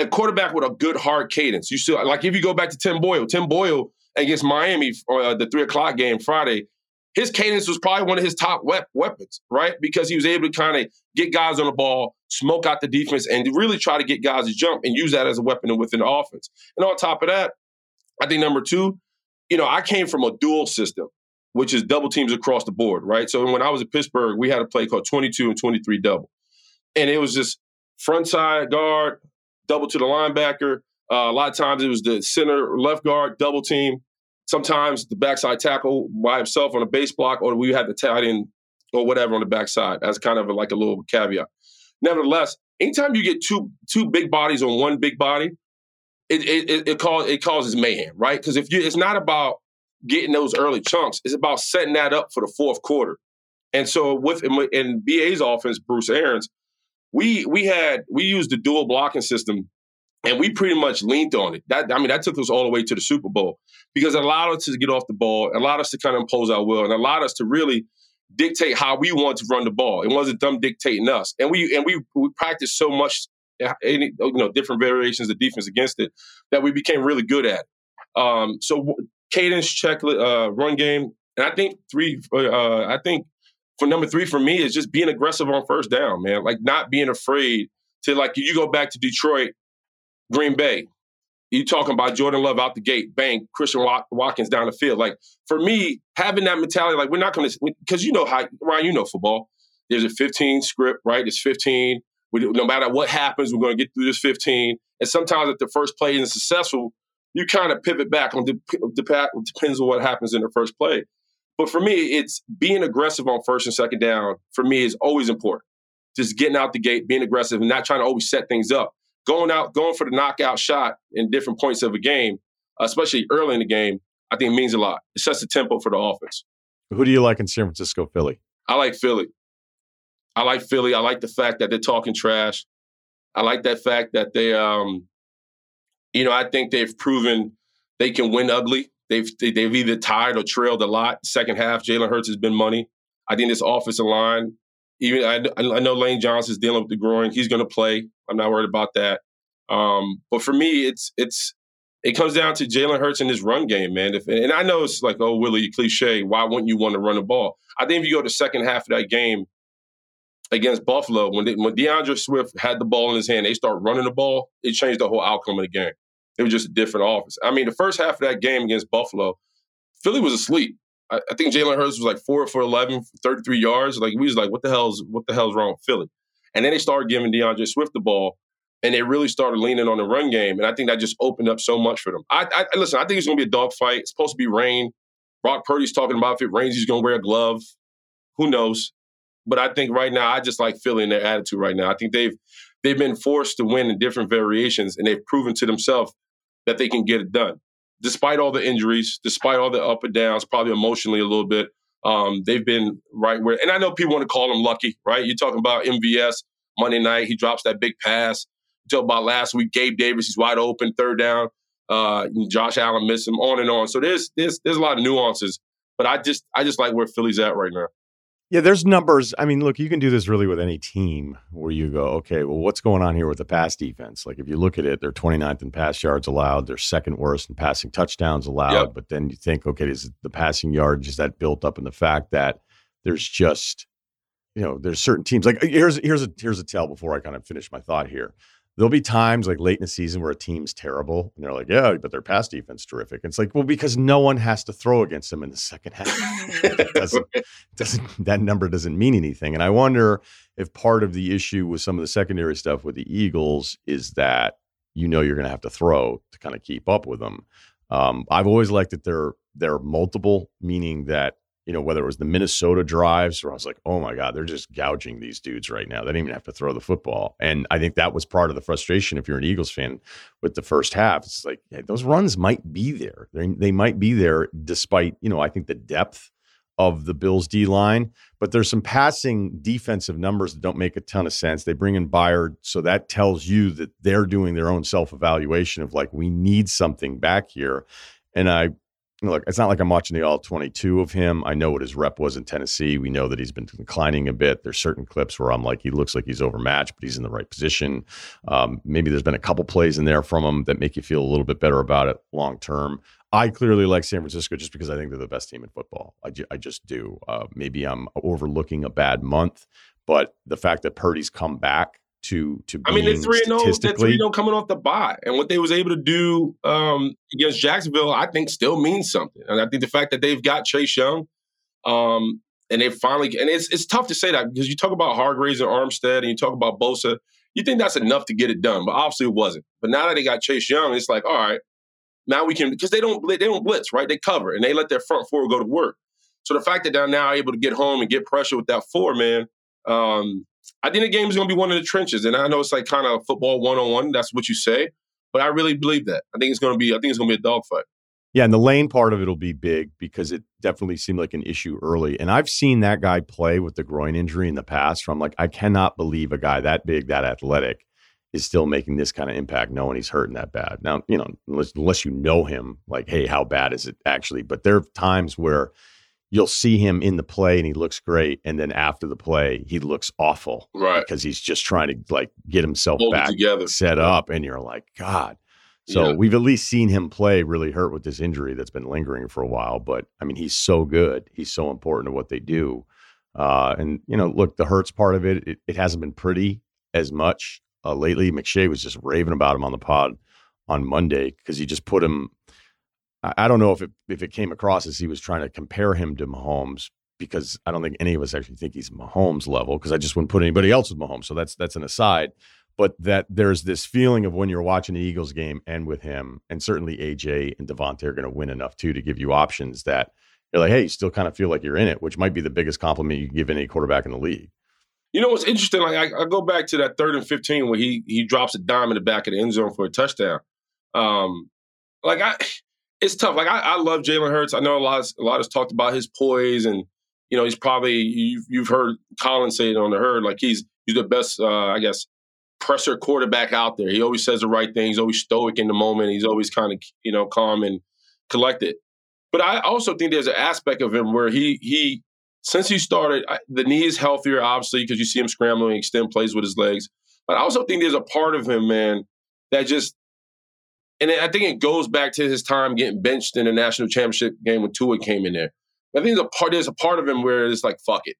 a quarterback with a good hard cadence, you still like if you go back to Tim Boyle, Tim Boyle against Miami, uh, the three o'clock game Friday, his cadence was probably one of his top wep- weapons, right? Because he was able to kind of get guys on the ball, smoke out the defense, and really try to get guys to jump and use that as a weapon within the offense. And on top of that, I think number two, you know, I came from a dual system which is double teams across the board, right? So when I was at Pittsburgh, we had a play called 22 and 23 double. And it was just front side guard, double to the linebacker. Uh, a lot of times it was the center left guard, double team. Sometimes the backside tackle by himself on a base block, or we had the tight end or whatever on the backside as kind of a, like a little caveat. Nevertheless, anytime you get two two big bodies on one big body, it it, it, cause, it causes mayhem, right? Because if you, it's not about getting those early chunks. It's about setting that up for the fourth quarter. And so with in BA's offense, Bruce Arians, we we had we used the dual blocking system and we pretty much leaned on it. That I mean, that took us all the way to the Super Bowl because it allowed us to get off the ball, allowed us to kind of impose our will, and allowed us to really dictate how we want to run the ball. It wasn't them dictating us, and we and we we practiced so much, any you know, different variations of defense against it that we became really good at. Um, so cadence check uh, run game. And I think three, uh, I think for number three for me is just being aggressive on first down, man. Like not being afraid to like you go back to Detroit, Green Bay. You talking about Jordan Love out the gate, bang, Christian Watkins down the field. Like for me, having that mentality, like we're not going to, because you know how Ryan, you know football. There's a 15 script, right? It's 15. We, no matter what happens, we're going to get through this 15. And sometimes if the first play isn't successful, you kind of pivot back on depends on what happens in the first play. But for me, it's being aggressive on first and second down. For me, is always important. Just getting out the gate, being aggressive, and not trying to always set things up. Going out, going for the knockout shot in different points of a game, especially early in the game, I think means a lot. It sets the tempo for the offense. Who do you like in San Francisco, Philly? I like Philly. I like Philly. I like the fact that they're talking trash. I like that fact that they um, you know, I think they've proven they can win ugly. They've they've either tied or trailed a lot. Second half, Jalen Hurts has been money. I think this offensive line, even I, I know Lane Johnson's dealing with the groin. He's going to play. I'm not worried about that. Um, but for me, it's it's it comes down to Jalen Hurts and his run game, man. If, and I know it's like, oh, Willie, cliche. Why wouldn't you want to run the ball? I think if you go to second half of that game, against Buffalo, when they, when D'Andre Swift had the ball in his hand, they start running the ball. It changed the whole outcome of the game. It was just a different offense. I mean, the first half of that game against Buffalo, Philly was asleep. I, I think Jalen Hurts was like four for 11, 33 yards. Like we was like, what the hell's what the hell's wrong with Philly? And then they started giving D'Andre Swift the ball, and they really started leaning on the run game. And I think that just opened up so much for them. I, I listen. I think it's going to be a dogfight. It's supposed to be rain. Brock Purdy's talking about if it rains, he's going to wear a glove. Who knows? But I think right now, I just like feeling their attitude right now. I think they've they've been forced to win in different variations, and they've proven to themselves that they can get it done, despite all the injuries, despite all the up and downs, probably emotionally a little bit. Um, they've been right where, and I know people want to call them lucky, right? You're talking about MVS Monday night, he drops that big pass. Until about last week, Gabe Davis, he's wide open, third down. Uh, Josh Allen missed him, on and on. So there's there's there's a lot of nuances, but I just I just like where Philly's at right now. Yeah, there's numbers. I mean, look, you can do this really with any team where you go, okay, well, what's going on here with the pass defense? Like, if you look at it, they're 29th in pass yards allowed, they're second worst in passing touchdowns allowed. Yep. But then you think, okay, is the passing yards is that built up in the fact that there's just, you know, there's certain teams like here's here's a here's a tell before I kind of finish my thought here there'll be times like late in the season where a team's terrible and they're like, yeah, but their pass defense terrific. it's like, well, because no one has to throw against them in the second half. doesn't, doesn't, that number doesn't mean anything. And I wonder if part of the issue with some of the secondary stuff with the Eagles is that you know you're going to have to throw to kind of keep up with them. Um, I've always liked that they're they're multiple, meaning that you know, whether it was the Minnesota drives where I was like, oh my God, they're just gouging these dudes right now. They didn't even have to throw the football. And I think that was part of the frustration if you're an Eagles fan with the first half. It's like, those runs might be there. They're, they might be there despite, you know, I think the depth of the Bills D line, but there's some passing defensive numbers that don't make a ton of sense. They bring in Byard, so that tells you that they're doing their own self evaluation of like, we need something back here. And I look, it's not like I'm watching the all 22 of him. I know what his rep was in Tennessee. We know that he's been declining a bit. There's certain clips where I'm like, he looks like he's overmatched, but he's in the right position. Um, maybe there's been a couple plays in there from him that make you feel a little bit better about it long term. I clearly like San Francisco just because I think they're the best team in football. I, ju- I just do. Uh, maybe I'm overlooking a bad month, but the fact that Purdy's come back to to I mean they're three and zero. Oh, they're three zero coming off the bye, and what they was able to do um, against Jacksonville, I think, still means something. And I think the fact that they've got Chase Young, um, and they finally and it's it's tough to say that because you talk about Hargreaves and Armstead, and you talk about Bosa, you think that's enough to get it done, but obviously it wasn't. But now that they got Chase Young, it's like all right, now we can because they don't they don't blitz right, they cover and they let their front four go to work. So the fact that they're now able to get home and get pressure with that four man. Um, I think the game is going to be one of the trenches, and I know it's like kind of football one on one. That's what you say, but I really believe that. I think it's going to be. I think it's going to be a dogfight. Yeah, and the lane part of it will be big because it definitely seemed like an issue early. And I've seen that guy play with the groin injury in the past. From like, I cannot believe a guy that big, that athletic, is still making this kind of impact, knowing he's hurting that bad. Now, you know, unless, unless you know him, like, hey, how bad is it actually? But there are times where you'll see him in the play and he looks great. And then after the play he looks awful right. because he's just trying to like get himself Hold back together. set up. And you're like god. So yeah. we've at least seen him play really hurt with this injury that's been lingering for a while. But i mean he's so good. He's so important to what they do. Uh, and you know look the hurts part of it it, it hasn't been pretty as much uh, lately. McShay was just raving about him on the pod on monday because he just put him I don't know if it if it came across as he was trying to compare him to Mahomes because I don't think any of us actually think he's Mahomes level because I just wouldn't put anybody else with Mahomes. So that's that's an aside. But that there's this feeling of when you're watching the Eagles game and with him, and certainly AJ and DeVonta are going to win enough too to give you options that you're like, hey, you still kind of feel like you're in it, which might be the biggest compliment you can give any quarterback in the league. You know what's interesting? Like I, I go back to that third and fifteen where he he drops a dime in the back of the end zone for a touchdown. Um, like I it's tough. Like I, I love Jalen Hurts. I know a lot. Of, a lot has talked about his poise, and you know he's probably you've, you've heard Colin say it on the herd. Like he's he's the best, uh, I guess, presser quarterback out there. He always says the right thing. He's always stoic in the moment. He's always kind of you know calm and collected. But I also think there's an aspect of him where he he since he started the knee is healthier, obviously, because you see him scrambling, extend plays with his legs. But I also think there's a part of him, man, that just and I think it goes back to his time getting benched in the national championship game when Tua came in there. I think there's a part there's a part of him where it's like fuck it,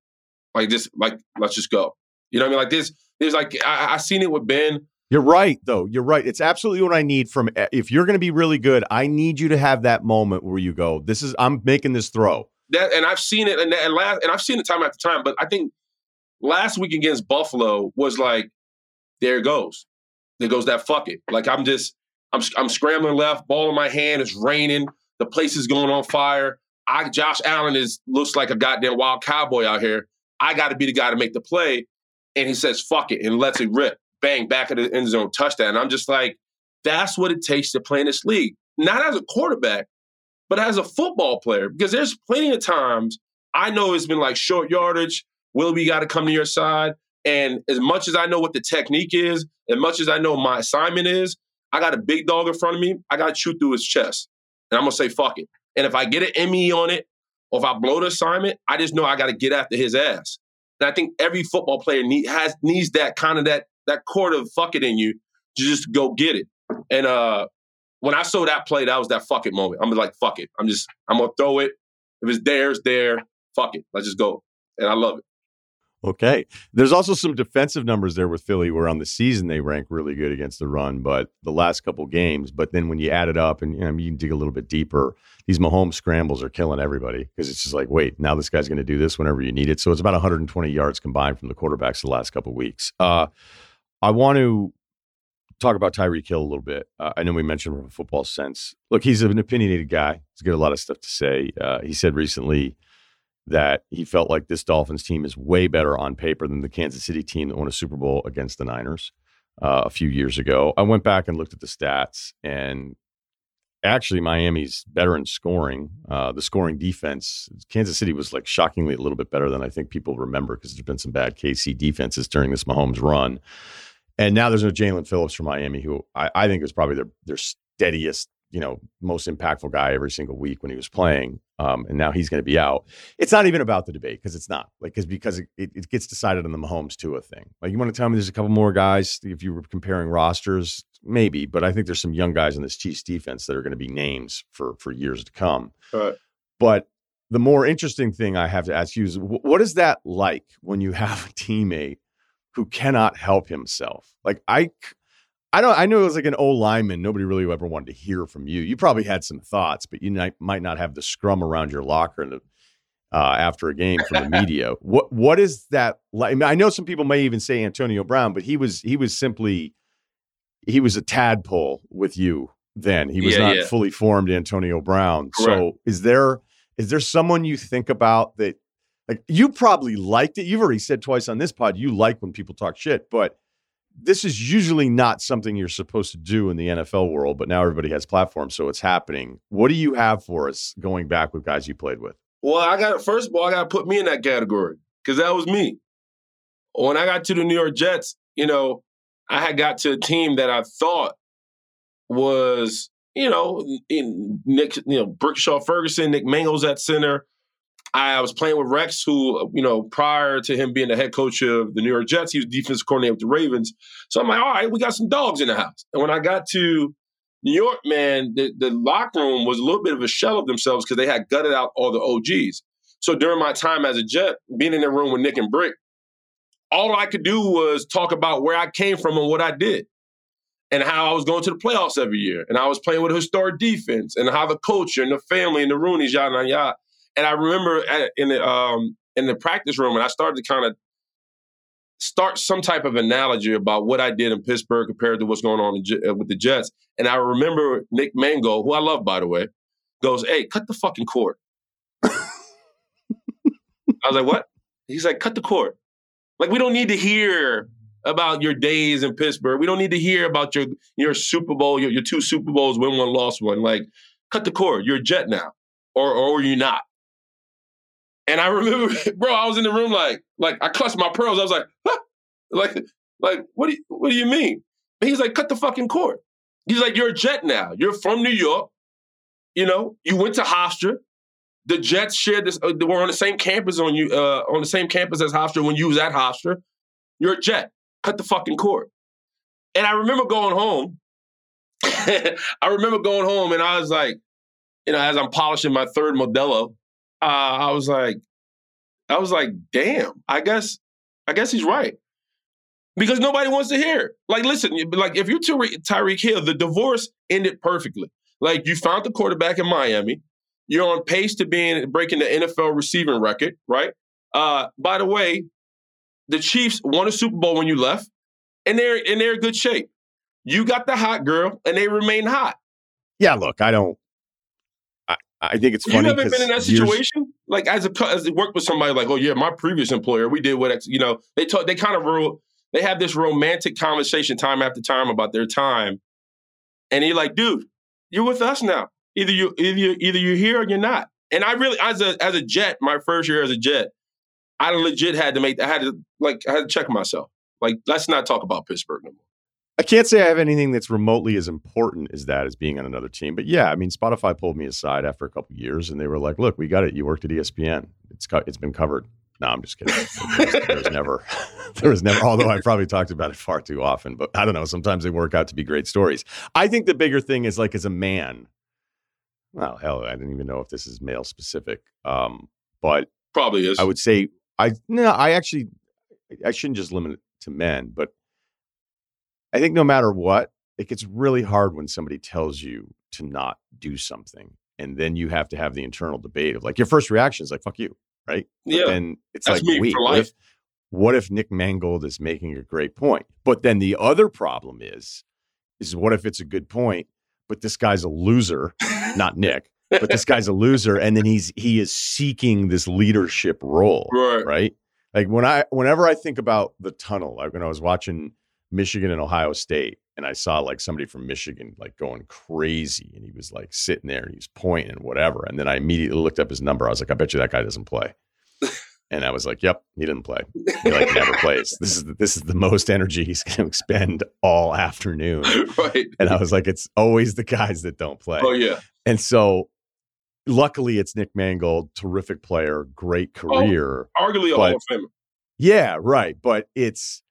like just like let's just go. You know what I mean? Like this, there's like I, I seen it with Ben. You're right, though. You're right. It's absolutely what I need from. Eh, if you're going to be really good, I need you to have that moment where you go, "This is I'm making this throw." That, and I've seen it, and, and, last, and I've seen it time after time. But I think last week against Buffalo was like, there it goes. There goes that fuck it. Like I'm just, I'm, I'm scrambling left, ball in my hand. It's raining. The place is going on fire. I, Josh Allen is looks like a goddamn wild cowboy out here. I got to be the guy to make the play. And he says, fuck it, and lets it rip. Bang, back at the end zone, touchdown. And I'm just like, that's what it takes to play in this league. Not as a quarterback, but as a football player. Because there's plenty of times I know it's been like short yardage. Will we got to come to your side? And as much as I know what the technique is, as much as I know my assignment is, I got a big dog in front of me. I got to shoot through his chest. And I'm going to say, fuck it. And if I get an ME on it, or if I blow the assignment, I just know I got to get after his ass. And I think every football player need, has needs that kind of that that cord of fuck it in you to just go get it. And uh, when I saw that play, that was that fuck it moment. I'm like, fuck it. I'm just I'm gonna throw it. If it's there, it's there. Fuck it. Let's just go. And I love it. Okay. There's also some defensive numbers there with Philly where on the season they rank really good against the run, but the last couple games, but then when you add it up and you, know, you can dig a little bit deeper, these Mahomes scrambles are killing everybody because it's just like, wait, now this guy's going to do this whenever you need it. So it's about 120 yards combined from the quarterbacks the last couple weeks. Uh, I want to talk about Tyreek Hill a little bit. Uh, I know we mentioned from a football sense. Look, he's an opinionated guy. He's got a lot of stuff to say. Uh, he said recently – that he felt like this Dolphins team is way better on paper than the Kansas City team that won a Super Bowl against the Niners uh, a few years ago. I went back and looked at the stats, and actually, Miami's better in scoring. Uh, the scoring defense, Kansas City was like shockingly a little bit better than I think people remember because there's been some bad KC defenses during this Mahomes run. And now there's no Jaelan Phillips from Miami, who I, I think is probably their their steadiest you know most impactful guy every single week when he was playing um, and now he's going to be out. It's not even about the debate because it's not like because because it, it, gets decided on the Mahomes Tua thing. Like you want to tell me there's a couple more guys if you were comparing rosters maybe but I think there's some young guys in this Chiefs defense that are going to be names for for years to come. Right. but the more interesting thing I have to ask you is what is that like when you have a teammate who cannot help himself? Like I I don't. I know it was like an old lineman. Nobody really ever wanted to hear from you. You probably had some thoughts, but you might, might not have the scrum around your locker the, uh, after a game from the media. what What is that like? I, mean, I know some people may even say Antonio Brown, but he was he was simply he was a tadpole with you then. He was yeah, not yeah. fully formed Antonio Brown. Correct. So is there is there someone you think about that like you probably liked it? You've already said twice on this pod you like when people talk shit, but this is usually not something you're supposed to do in the NFL world, but now everybody has platforms, so it's happening. What do you have for us going back with guys you played with? Well, I got first of all, I got to put me in that category because that was me. When I got to the New York Jets, you know, I had got to a team that I thought was, you know, in Nick, you know, Brickshaw Ferguson, Nick Mangold at center. I was playing with Rex, who, uh, you know, prior to him being the head coach of the New York Jets, he was defensive coordinator with the Ravens. So I'm like, all right, we got some dogs in the house. And when I got to New York, man, the, the locker room was a little bit of a shell of themselves because they had gutted out all the OGs. So during my time as a Jet, being in the room with Nick and Brick, all I could do was talk about where I came from and what I did and how I was going to the playoffs every year. And I was playing with a historic defense and how the culture and the family and the Rooneys, yada, yada, yada. And I remember at, in the um, in the practice room, and I started to kind of start some type of analogy about what I did in Pittsburgh compared to what's going on in, uh, with the Jets. And I remember Nick Mangold, who I love by the way, goes, "Hey, cut the fucking cord." I was like, "What?" He's like, "Cut the cord." Like we don't need to hear about your days in Pittsburgh. We don't need to hear about your your Super Bowl, your, your two Super Bowls, win one, lost one. Like, cut the cord. You're a Jet now, or or you're not. And I remember, bro, I was in the room like, like I clutched my pearls. I was like, huh? like, like, what do you, what do you mean? And he's like, cut the fucking cord. He's like, you're a Jet now. You're from New York. You know, you went to Hofstra. The Jets shared this. Uh, they were on the same campus on you, uh, on the same campus as Hofstra when you was at Hofstra. You're a Jet. Cut the fucking cord. And I remember going home. I remember going home, and I was like, you know, as I'm polishing my third Modelo, uh, I was like, I was like, damn, I guess, I guess he's right. Because nobody wants to hear. Like, listen, like if you're Tyreek Hill, the divorce ended perfectly. Like you found the quarterback in Miami. You're on pace to being breaking the NFL receiving record, right? Uh, by the way, the Chiefs won a Super Bowl when you left, and they're in they're in good shape. You got the hot girl, and they remain hot. Yeah, look, I don't. I, think it's funny. You haven't been in that situation, like as a as it worked with somebody like, oh yeah, my previous employer, we did what you know. They talk, they kind of they have this romantic conversation time after time about their time, and you're like, dude, you're with us now. Either you either you, either you're here or you're not. And I really, as a as a Jet, my first year as a Jet, I legit had to make. I had to like I had to check myself. Like, let's not talk about Pittsburgh no more. I can't say I have anything that's remotely as important as that as being on another team. But yeah, I mean, Spotify pulled me aside after a couple years, and they were like, "Look, we got it. You worked at ESPN. It's co- it's been covered." No, I'm just kidding. There's, there's never, there was never. Although I probably talked about it far too often, but I don't know. Sometimes they work out to be great stories. I think the bigger thing is like as a man. Well, hell, I didn't even know if this is male specific, um, but probably is. I would say I no, I actually I shouldn't just limit it to men, but I think no matter what, it gets really hard when somebody tells you to not do something. And then you have to have the internal debate of like your first reaction is like, fuck you. Right. Yeah. And it's That's like, wait, what if, what if Nick Mangold is making a great point? But then the other problem is, is what if it's a good point, but this guy's a loser, not Nick, but this guy's a loser. And then he's, he is seeking this leadership role. Right. Right. Like when I, whenever I think about the tunnel, like when I was watching Michigan and Ohio State, and I saw like somebody from Michigan like going crazy, and he was like sitting there and he was pointing and whatever. And then I immediately looked up his number. I was like, I bet you that guy doesn't play. And I was like, "Yep, he didn't play. He like never plays. This is the, this is the most energy he's going to expend all afternoon." Right. And I was like, "It's always the guys that don't play." Oh yeah. And so, luckily, it's Nick Mangold, terrific player, great oh, career, oh, arguably a Hall of Famer. Yeah, right. But it's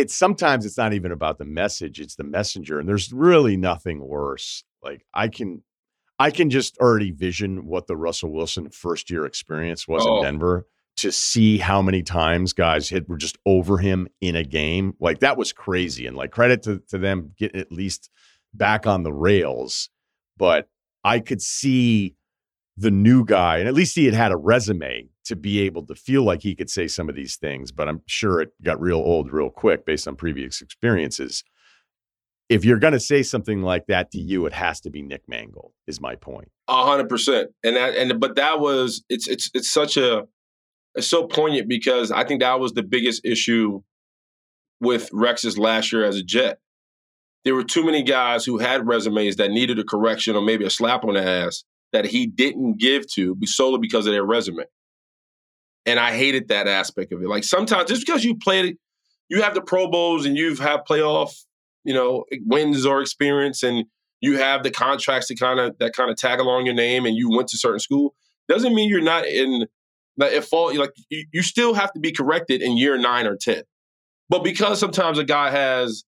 it's sometimes it's not even about the message, it's the messenger. And there's really nothing worse. Like I can I can just already vision what the Russell Wilson first year experience was oh. in Denver to see how many times guys hit were just over him in a game. Like that was crazy. And like credit to, to them getting at least back on the rails. But I could see the new guy, and at least he had had a resume to be able to feel like he could say some of these things. But I'm sure it got real old real quick based on previous experiences. If you're going to say something like that to you, it has to be Nick Mangold. Is my point. A hundred percent. And that, and but that was it's it's it's such a it's so poignant because I think that was the biggest issue with Rex's last year as a Jet. There were too many guys who had resumes that needed a correction or maybe a slap on the ass that he didn't give to solely because of their resume. And I hated that aspect of it. Like sometimes just because you played you have the Pro Bowls and you've had playoff, you know, wins or experience and you have the contracts to kind of that kind of tag along your name and you went to certain school, doesn't mean you're not in that if all like you, you still have to be corrected in year nine or ten. But because sometimes a guy has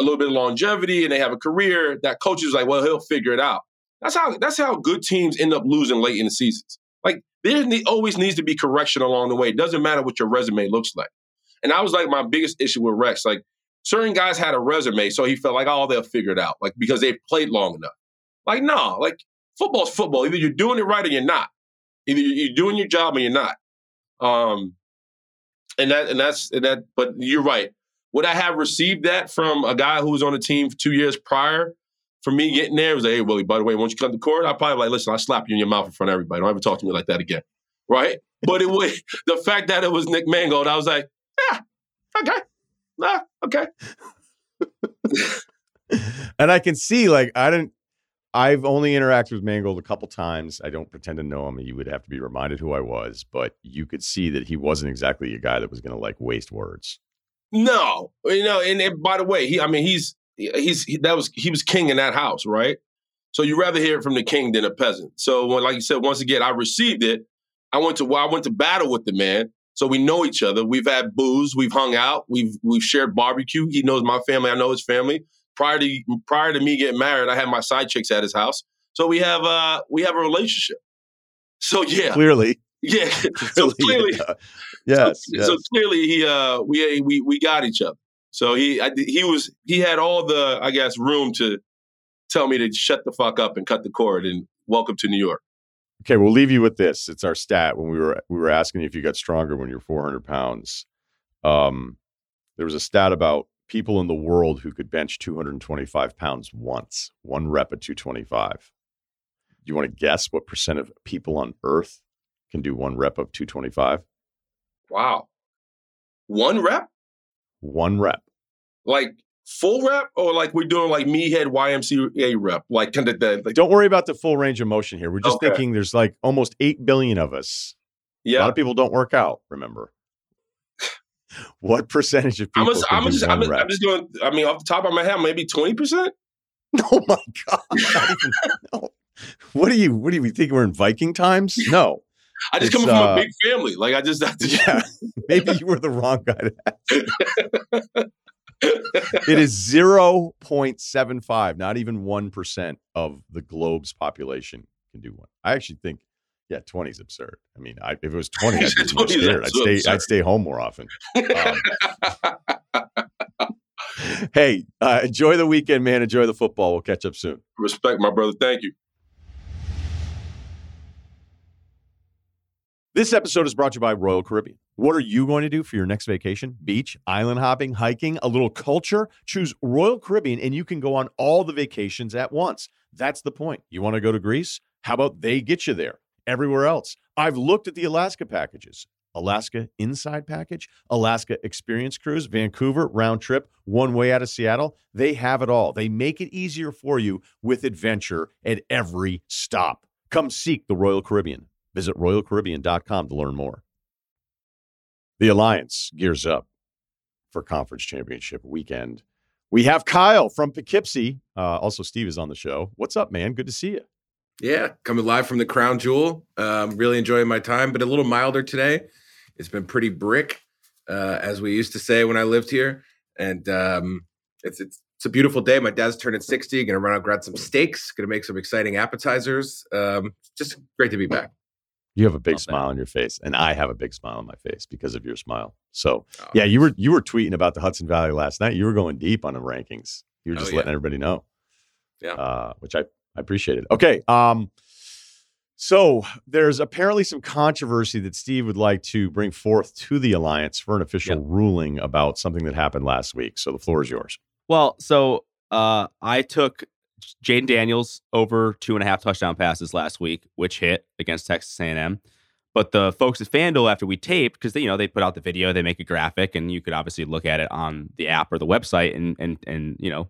a little bit of longevity and they have a career, that coach is like, well, he'll figure it out. That's how that's how good teams end up losing late in the seasons. Like there always needs to be correction along the way. It doesn't matter what your resume looks like. And I was like my biggest issue with Rex. Like certain guys had a resume, so he felt like, oh, they'll figure it out, like because they've played long enough. Like no, like football's football. Either you're doing it right or you're not. Either you're doing your job or you're not. Um, and that and that's and that. But you're right. Would I have received that from a guy who was on the team for two years prior? For me getting there, it was like, hey, Willie, by the way, once you come to court, I probably like, listen, I slap you in your mouth in front of everybody. Don't ever talk to me like that again. Right? But it was the fact that it was Nick Mangold, I was like, yeah, okay. Nah, okay. and I can see, like, I didn't, I've only interacted with Mangold a couple times. I don't pretend to know him. You would have to be reminded who I was, but you could see that he wasn't exactly a guy that was going to like waste words. No, you know, and, and by the way, he, I mean, he's he's he, that was he was king in that house, right? So you rather hear it from the king than a peasant. So when, like you said, once again, I received it. I went to well, I went to battle with the man, so we know each other. We've had booze, we've hung out, we've we've shared barbecue. He knows my family, I know his family. Prior to prior to me getting married, I had my side chicks at his house, so we have uh we have a relationship. So yeah, clearly, yeah. so clearly, yeah. Yes, so, yes. so clearly he uh we we we got each other. So he I, he was he had all the I guess room to tell me to shut the fuck up and cut the cord and welcome to New York. Okay, we'll leave you with this. It's our stat when we were we were asking you if you got stronger when you're 400 pounds. Um, there was a stat about people in the world who could bench 225 pounds once, one rep at 225. Do you want to guess what percent of people on Earth can do one rep of 225? Wow. One rep? One rep. Like full rep or like we're doing like me head YMCA rep? Like kind of the like, Don't worry about the full range of motion here. We're just Okay. thinking there's like almost 8 billion of us. Yeah. A lot of people don't work out, remember. what percentage of I'm people? I'm do just, one I'm? I'm just doing. I mean, off the top of my head, maybe twenty percent. Oh my god! Even- no. What do you? What do you think we're in Viking times? No. I just come from uh, a big family. Like I just, I just Yeah, maybe you were the wrong guy to ask. It is zero point seven five. Not even one percent of the globe's population can do one. I actually think, yeah, twenty is absurd. I mean, I, if it was twenty, I'd be more 20 scared. I'd stay. absurd. I'd stay home more often. Um, hey, uh, enjoy the weekend, man. Enjoy the football. We'll catch up soon. respect my brother. Thank you. This episode is brought to you by Royal Caribbean. What are you going to do for your next vacation? Beach, island hopping, hiking, a little culture? Choose Royal Caribbean and you can go on all the vacations at once. That's the point. You want to go to Greece? How about they get you there? Everywhere else. I've looked at the Alaska packages. Alaska Inside Package, Alaska Experience Cruise, Vancouver round trip, one way out of Seattle. They have it all. They make it easier for you with adventure at every stop. Come seek the Royal Caribbean. Visit royalcaribbean.com to learn more. The Alliance gears up for conference championship weekend. We have Kyle from Poughkeepsie. Uh, also, Steve is on the show. What's up, man? Good to see you. Yeah, coming live from the Crown Jewel. Um, really enjoying my time, but a little milder today. It's been pretty brick, uh, as we used to say when I lived here, and um, it's it's it's a beautiful day. My dad's turning sixty. Going to run out, grab some steaks. Going to make some exciting appetizers. Um, just great to be back. You have a big Not bad. smile on your face, and I have a big smile on my face because of your smile. So, Oh, yeah, you were you were tweeting about the Hudson Valley last night. You were going deep on the rankings. You were Oh, just yeah. letting everybody know. Yeah. uh, which I I appreciated. Okay, um, so there's apparently some controversy that Steve would like to bring forth to the alliance for an official Yep. ruling about something that happened last week. So the floor is yours. Well, so uh, I took Jayden Daniels over two and a half touchdown passes last week, which hit against Texas A&M. But the folks at FanDuel, after we taped, because you know they put out the video, they make a graphic, and you could obviously look at it on the app or the website, and and and you know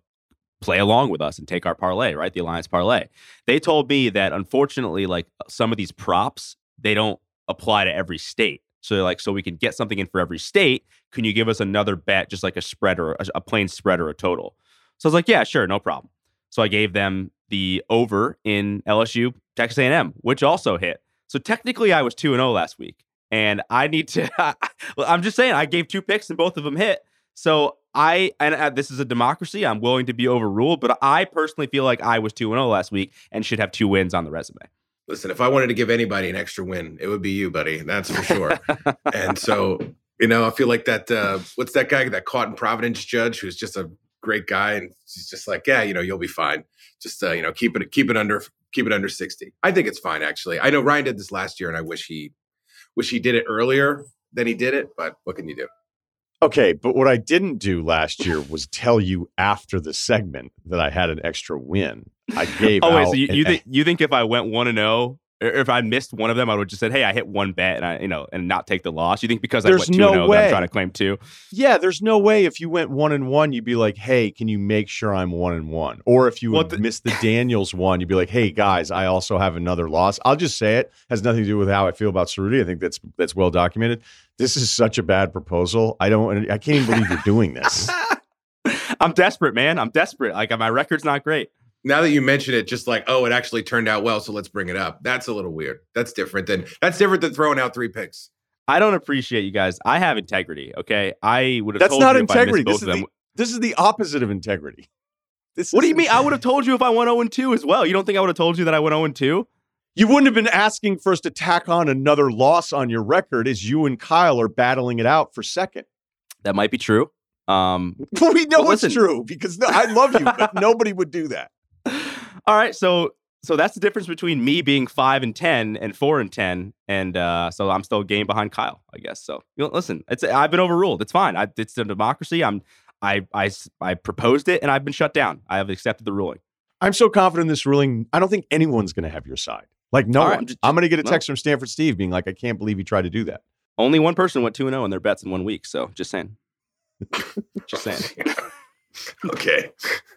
play along with us and take our parlay, right? The Alliance parlay. They told me that unfortunately, like some of these props, they don't apply to every state. So they're like, so we can get something in for every state. Can you give us another bet, just like a spread or a, a plain spread or a total? So I was like, yeah, sure, no problem. So I gave them the over in LSU Texas A&M, which also hit. So technically, I was two and zero last week, and I need to. I'm just saying, I gave two picks and both of them hit. So I and uh, this is a democracy. I'm willing to be overruled, but I personally feel like I was two and zero last week and should have two wins on the resume. Listen, if I wanted to give anybody an extra win, it would be you, buddy. That's for sure. and so, you know, I feel like that. Uh, what's that guy that caught in Providence judge who's just a great guy, and she's just like, yeah, you know, you'll be fine. Just uh, you know, keep it keep it under keep it under sixty. I think it's fine actually. I know Ryan did this last year, and I wish he wish he did it earlier than he did it. But what can you do? Okay, but what I didn't do last year was tell you after the segment that I had an extra win. I gave. Oh wait, out so you, an- you think you think if I went one and zero, or if I missed one of them, I would have just said, "Hey, I hit one bet," and I, you know, and not take the loss. You think because I There's went two no oh, way. I'm trying to claim two? Yeah, there's no way if you went one and one, you'd be like, "Hey, can you make sure I'm one and one?" Or if you Well, the- miss the Daniels one, you'd be like, "Hey, guys, I also have another loss." I'll just say it has nothing to do with how I feel about Ceruti. I think that's that's well documented. This is such a bad proposal. I don't. I can't even believe you're doing this. I'm desperate, man. I'm desperate. Like my record's not great. Now that you mention it, just like, oh, it actually turned out well, so let's bring it up. That's a little weird. That's different than that's different than throwing out three picks. I don't appreciate you guys. I have integrity. Okay, I would have. That's told not you if I integrity. both This is of them. the this is the opposite of integrity. This What do you is- mean? I would have told you if I went 0 2 as well. You don't think I would have told you that I went 0 2? You wouldn't have been asking for us to tack on another loss on your record as you and Kyle are battling it out for second. That might be true. Um, we know Well, it's listen. true because no, I love you, but nobody would do that. All right, so so that's the difference between me being five and ten and four and ten, and uh, so I'm still a game behind Kyle, I guess. So you know, listen, it's I've been overruled. It's fine. I, it's a democracy. I'm I, I I proposed it and I've been shut down. I have accepted the ruling. I'm so confident in this ruling. I don't think anyone's going to have your side. Like no All right, one. I'm just- I'm going to get a no. text from Stanford Steve being like, "I can't believe he tried to do that." Only one person went two and zero in their bets in one week. So just saying. just saying. okay.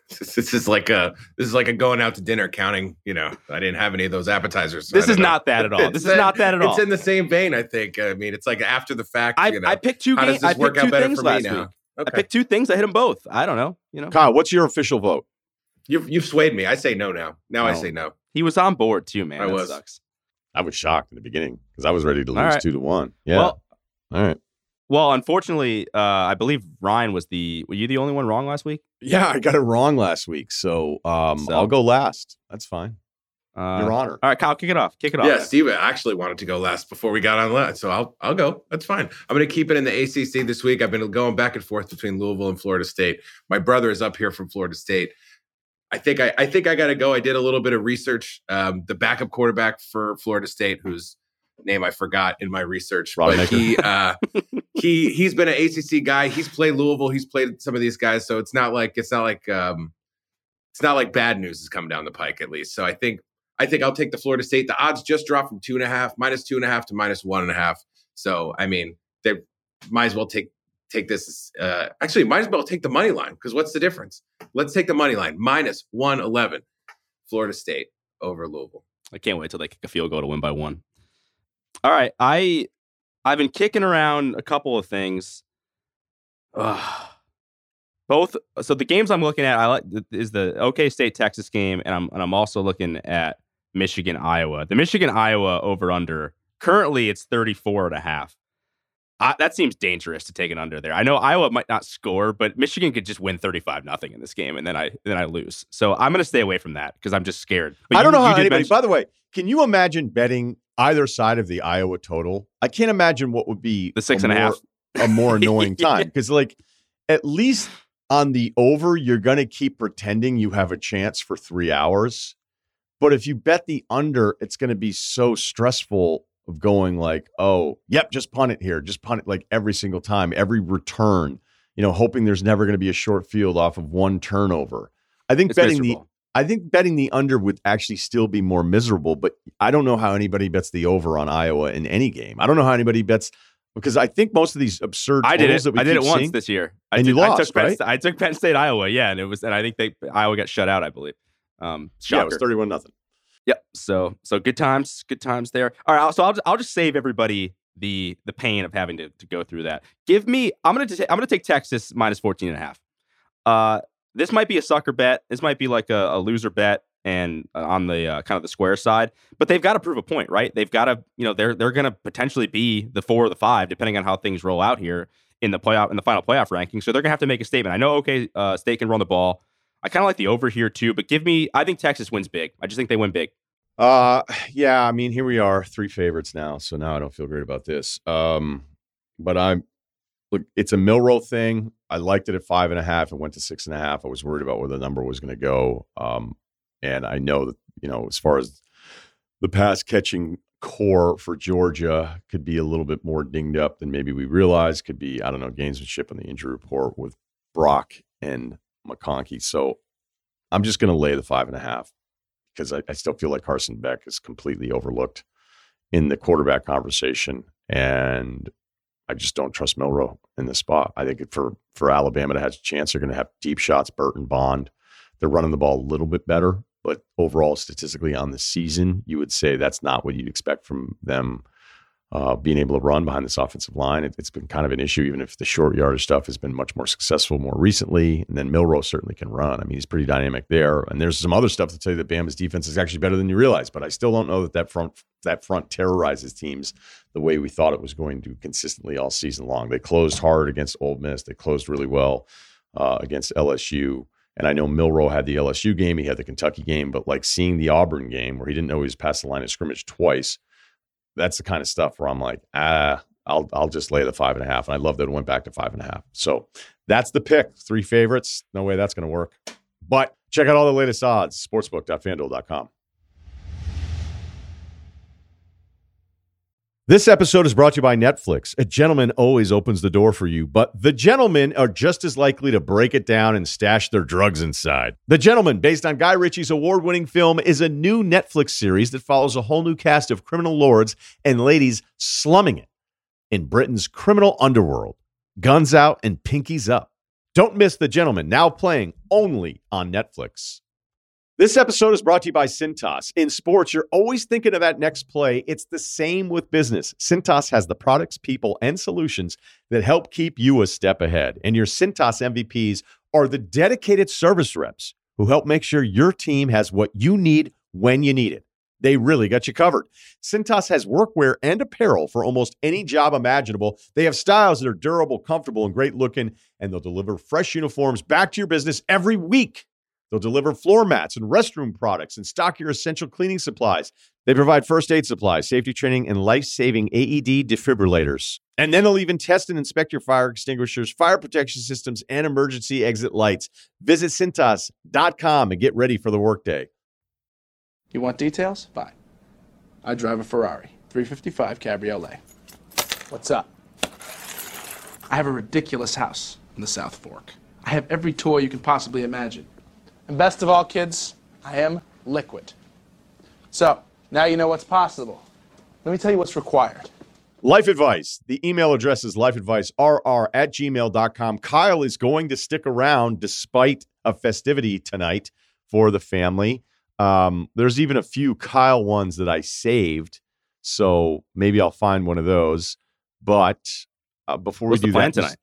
This, this is like a this is like a going out to dinner counting. You know, I didn't have any of those appetizers. so This is know. not that at all. This It's is not that at all. It's in the same vein, I think. I mean, it's like after the fact. I, you know, I picked two how games. I picked two things last week. Okay. I picked two things. I hit them both. I don't know. You know, Kyle, what's your official vote? You've you've swayed me. I say no now. Now I say no. he was on board too, man. I that was. sucks. I was shocked in the beginning because I was ready to lose All right. two to one. Yeah. Well, All right. Well, unfortunately, uh, I believe Ryan was the. Were you the only one wrong last week? Yeah, I got it wrong last week, so um, So- I'll go last. That's fine. Uh, Your Honor. All right, Kyle, kick it off. Kick it off. Yeah, Steve actually wanted to go last before we got on last, so I'll I'll go. That's fine. I'm going to keep it in the ACC this week. I've been going back and forth between Louisville and Florida State. My brother is up here from Florida State. I think I, I think I got to go. I did a little bit of research. Um, the backup quarterback for Florida State, whose name I forgot in my research, but he uh, he he's been an ACC guy. He's played Louisville. He's played some of these guys, so it's not like it's not like um, it's not like bad news is coming down the pike at least. So I think I think I'll take the Florida State. The odds just dropped from two and a half, minus two and a half to minus one and a half. So I mean, they might as well take take this. Uh, actually, might as well take the money line because what's the difference? Let's take the money line minus one eleven. Florida State over Louisville. I can't wait till they kick a field goal to win by one. All right, I I've been kicking around a couple of things. Ugh. Both so the games I'm looking at I like is the OK State Texas game and I'm and I'm also looking at Michigan Iowa. The Michigan Iowa over under currently it's 34 and a half. I, that seems dangerous to take it under there. I know Iowa might not score, but Michigan could just win 35 nothing in this game and then I then I lose. So I'm going to stay away from that because I'm just scared. But I don't you- know how anybody. mention- by the way, can you imagine betting either side of the Iowa total? I can't imagine what would be The six a and a more, half. a more annoying Yeah. time because, like, at least on the over, you're going to keep pretending you have a chance for three hours. But if you bet the under, it's going to be so stressful of going like, oh, yep, just punt it here, just punt it like every single time, every return. You know, hoping there's never going to be a short field off of one turnover. I think It's betting the. I think betting the under would actually still be more miserable, but I don't know how anybody bets the over on Iowa in any game. I don't know how anybody bets because I think most of these absurd I did it. that we I did it once seeing- this year. I And did, you I lost, took Penn, right? Sta- I took Penn State, Iowa. Yeah, and it was, and I think they Iowa got shut out. I believe. Um, yeah, it was thirty-one nothing. Yep. So so good times, good times there. All right. So I'll I'll just save everybody the the pain of having to, to go through that. Give me. I'm gonna I'm gonna take Texas minus 14 and a half. Uh, this might be a sucker bet. This might be like a, a loser bet and uh, on the uh, kind of the square side. But they've got to prove a point, right? They've got to you know they're they're gonna potentially be the four or the five depending on how things roll out here in the playoff in the final playoff ranking. So they're gonna have to make a statement. I know. Okay, uh, State can run the ball. I kind of like the over here too, but give me. I think Texas wins big. I just think they win big. Uh, yeah, I mean, here we are, three favorites now. So now I don't feel great about this. Um, but I'm look, it's a Milroe thing. I liked it at five and a half. It went to six and a half. I was worried about where the number was going to go. Um, and I know that you know, as far as the pass catching core for Georgia could be a little bit more dinged up than maybe we realized. Could be, I don't know, gamesmanship on the injury report with Brock and McConkey. So I'm just going to lay the five and a half because I, I still feel like Carson Beck is completely overlooked in the quarterback conversation. And I just don't trust Milroe in this spot. I think for for Alabama to have a chance, they're going to have deep shots, Burton Bond. They're running the ball a little bit better, but overall, statistically on the season, you would say that's not what you'd expect from them uh, being able to run behind this offensive line. It, it's been kind of an issue, even if the short yardage stuff has been much more successful more recently. And then Milroe certainly can run. I mean, he's pretty dynamic there. And there's some other stuff to tell you that Bama's defense is actually better than you realize. But I still don't know that that front that front terrorizes teams the way we thought it was going to consistently all season long. They closed hard against Ole Miss. They closed really well uh, against LSU. And I know Milroe had the LSU game, he had the Kentucky game, but like seeing the Auburn game where he didn't know he was past the line of scrimmage twice, that's the kind of stuff where I'm like, ah, I'll I'll just lay the five and a half. And I love that it went back to five and a half. So that's the pick. Three favorites. No way that's going to work. But check out all the latest odds. Sportsbook.fanduel.com. This episode is brought to you by Netflix. A gentleman always opens the door for you, but the gentlemen are just as likely to break it down and stash their drugs inside. The Gentlemen, based on Guy Ritchie's award winning film, is a new Netflix series that follows a whole new cast of criminal lords and ladies slumming it in Britain's criminal underworld. Guns out and pinkies up. Don't miss The Gentlemen, now playing only on Netflix. This episode is brought to you by Cintas. In sports, you're always thinking of that next play. It's the same with business. Cintas has the products, people, and solutions that help keep you a step ahead. And your Cintas MVPs are the dedicated service reps who help make sure your team has what you need when you need it. They really got you covered. Cintas has workwear and apparel for almost any job imaginable. They have styles that are durable, comfortable, and great looking, and they'll deliver fresh uniforms back to your business every week. They'll deliver floor mats and restroom products and stock your essential cleaning supplies. They provide first aid supplies, safety training, and life saving AED defibrillators. And then they'll even test and inspect your fire extinguishers, fire protection systems, and emergency exit lights. Visit Cintas.com and get ready for the workday. You want details? Fine. I drive a Ferrari, 355 Cabriolet. What's up? I have a ridiculous house in the South Fork. I have every toy you can possibly imagine. And best of all, kids, I am liquid. So, now you know what's possible. Let me tell you what's required. Life advice. The email address is lifeadvicerr at gmail.com. Kyle is going to stick around despite a festivity tonight for the family. Um, there's even a few Kyle ones that I saved. So maybe I'll find one of those. But uh, before What's we the do plan that, tonight?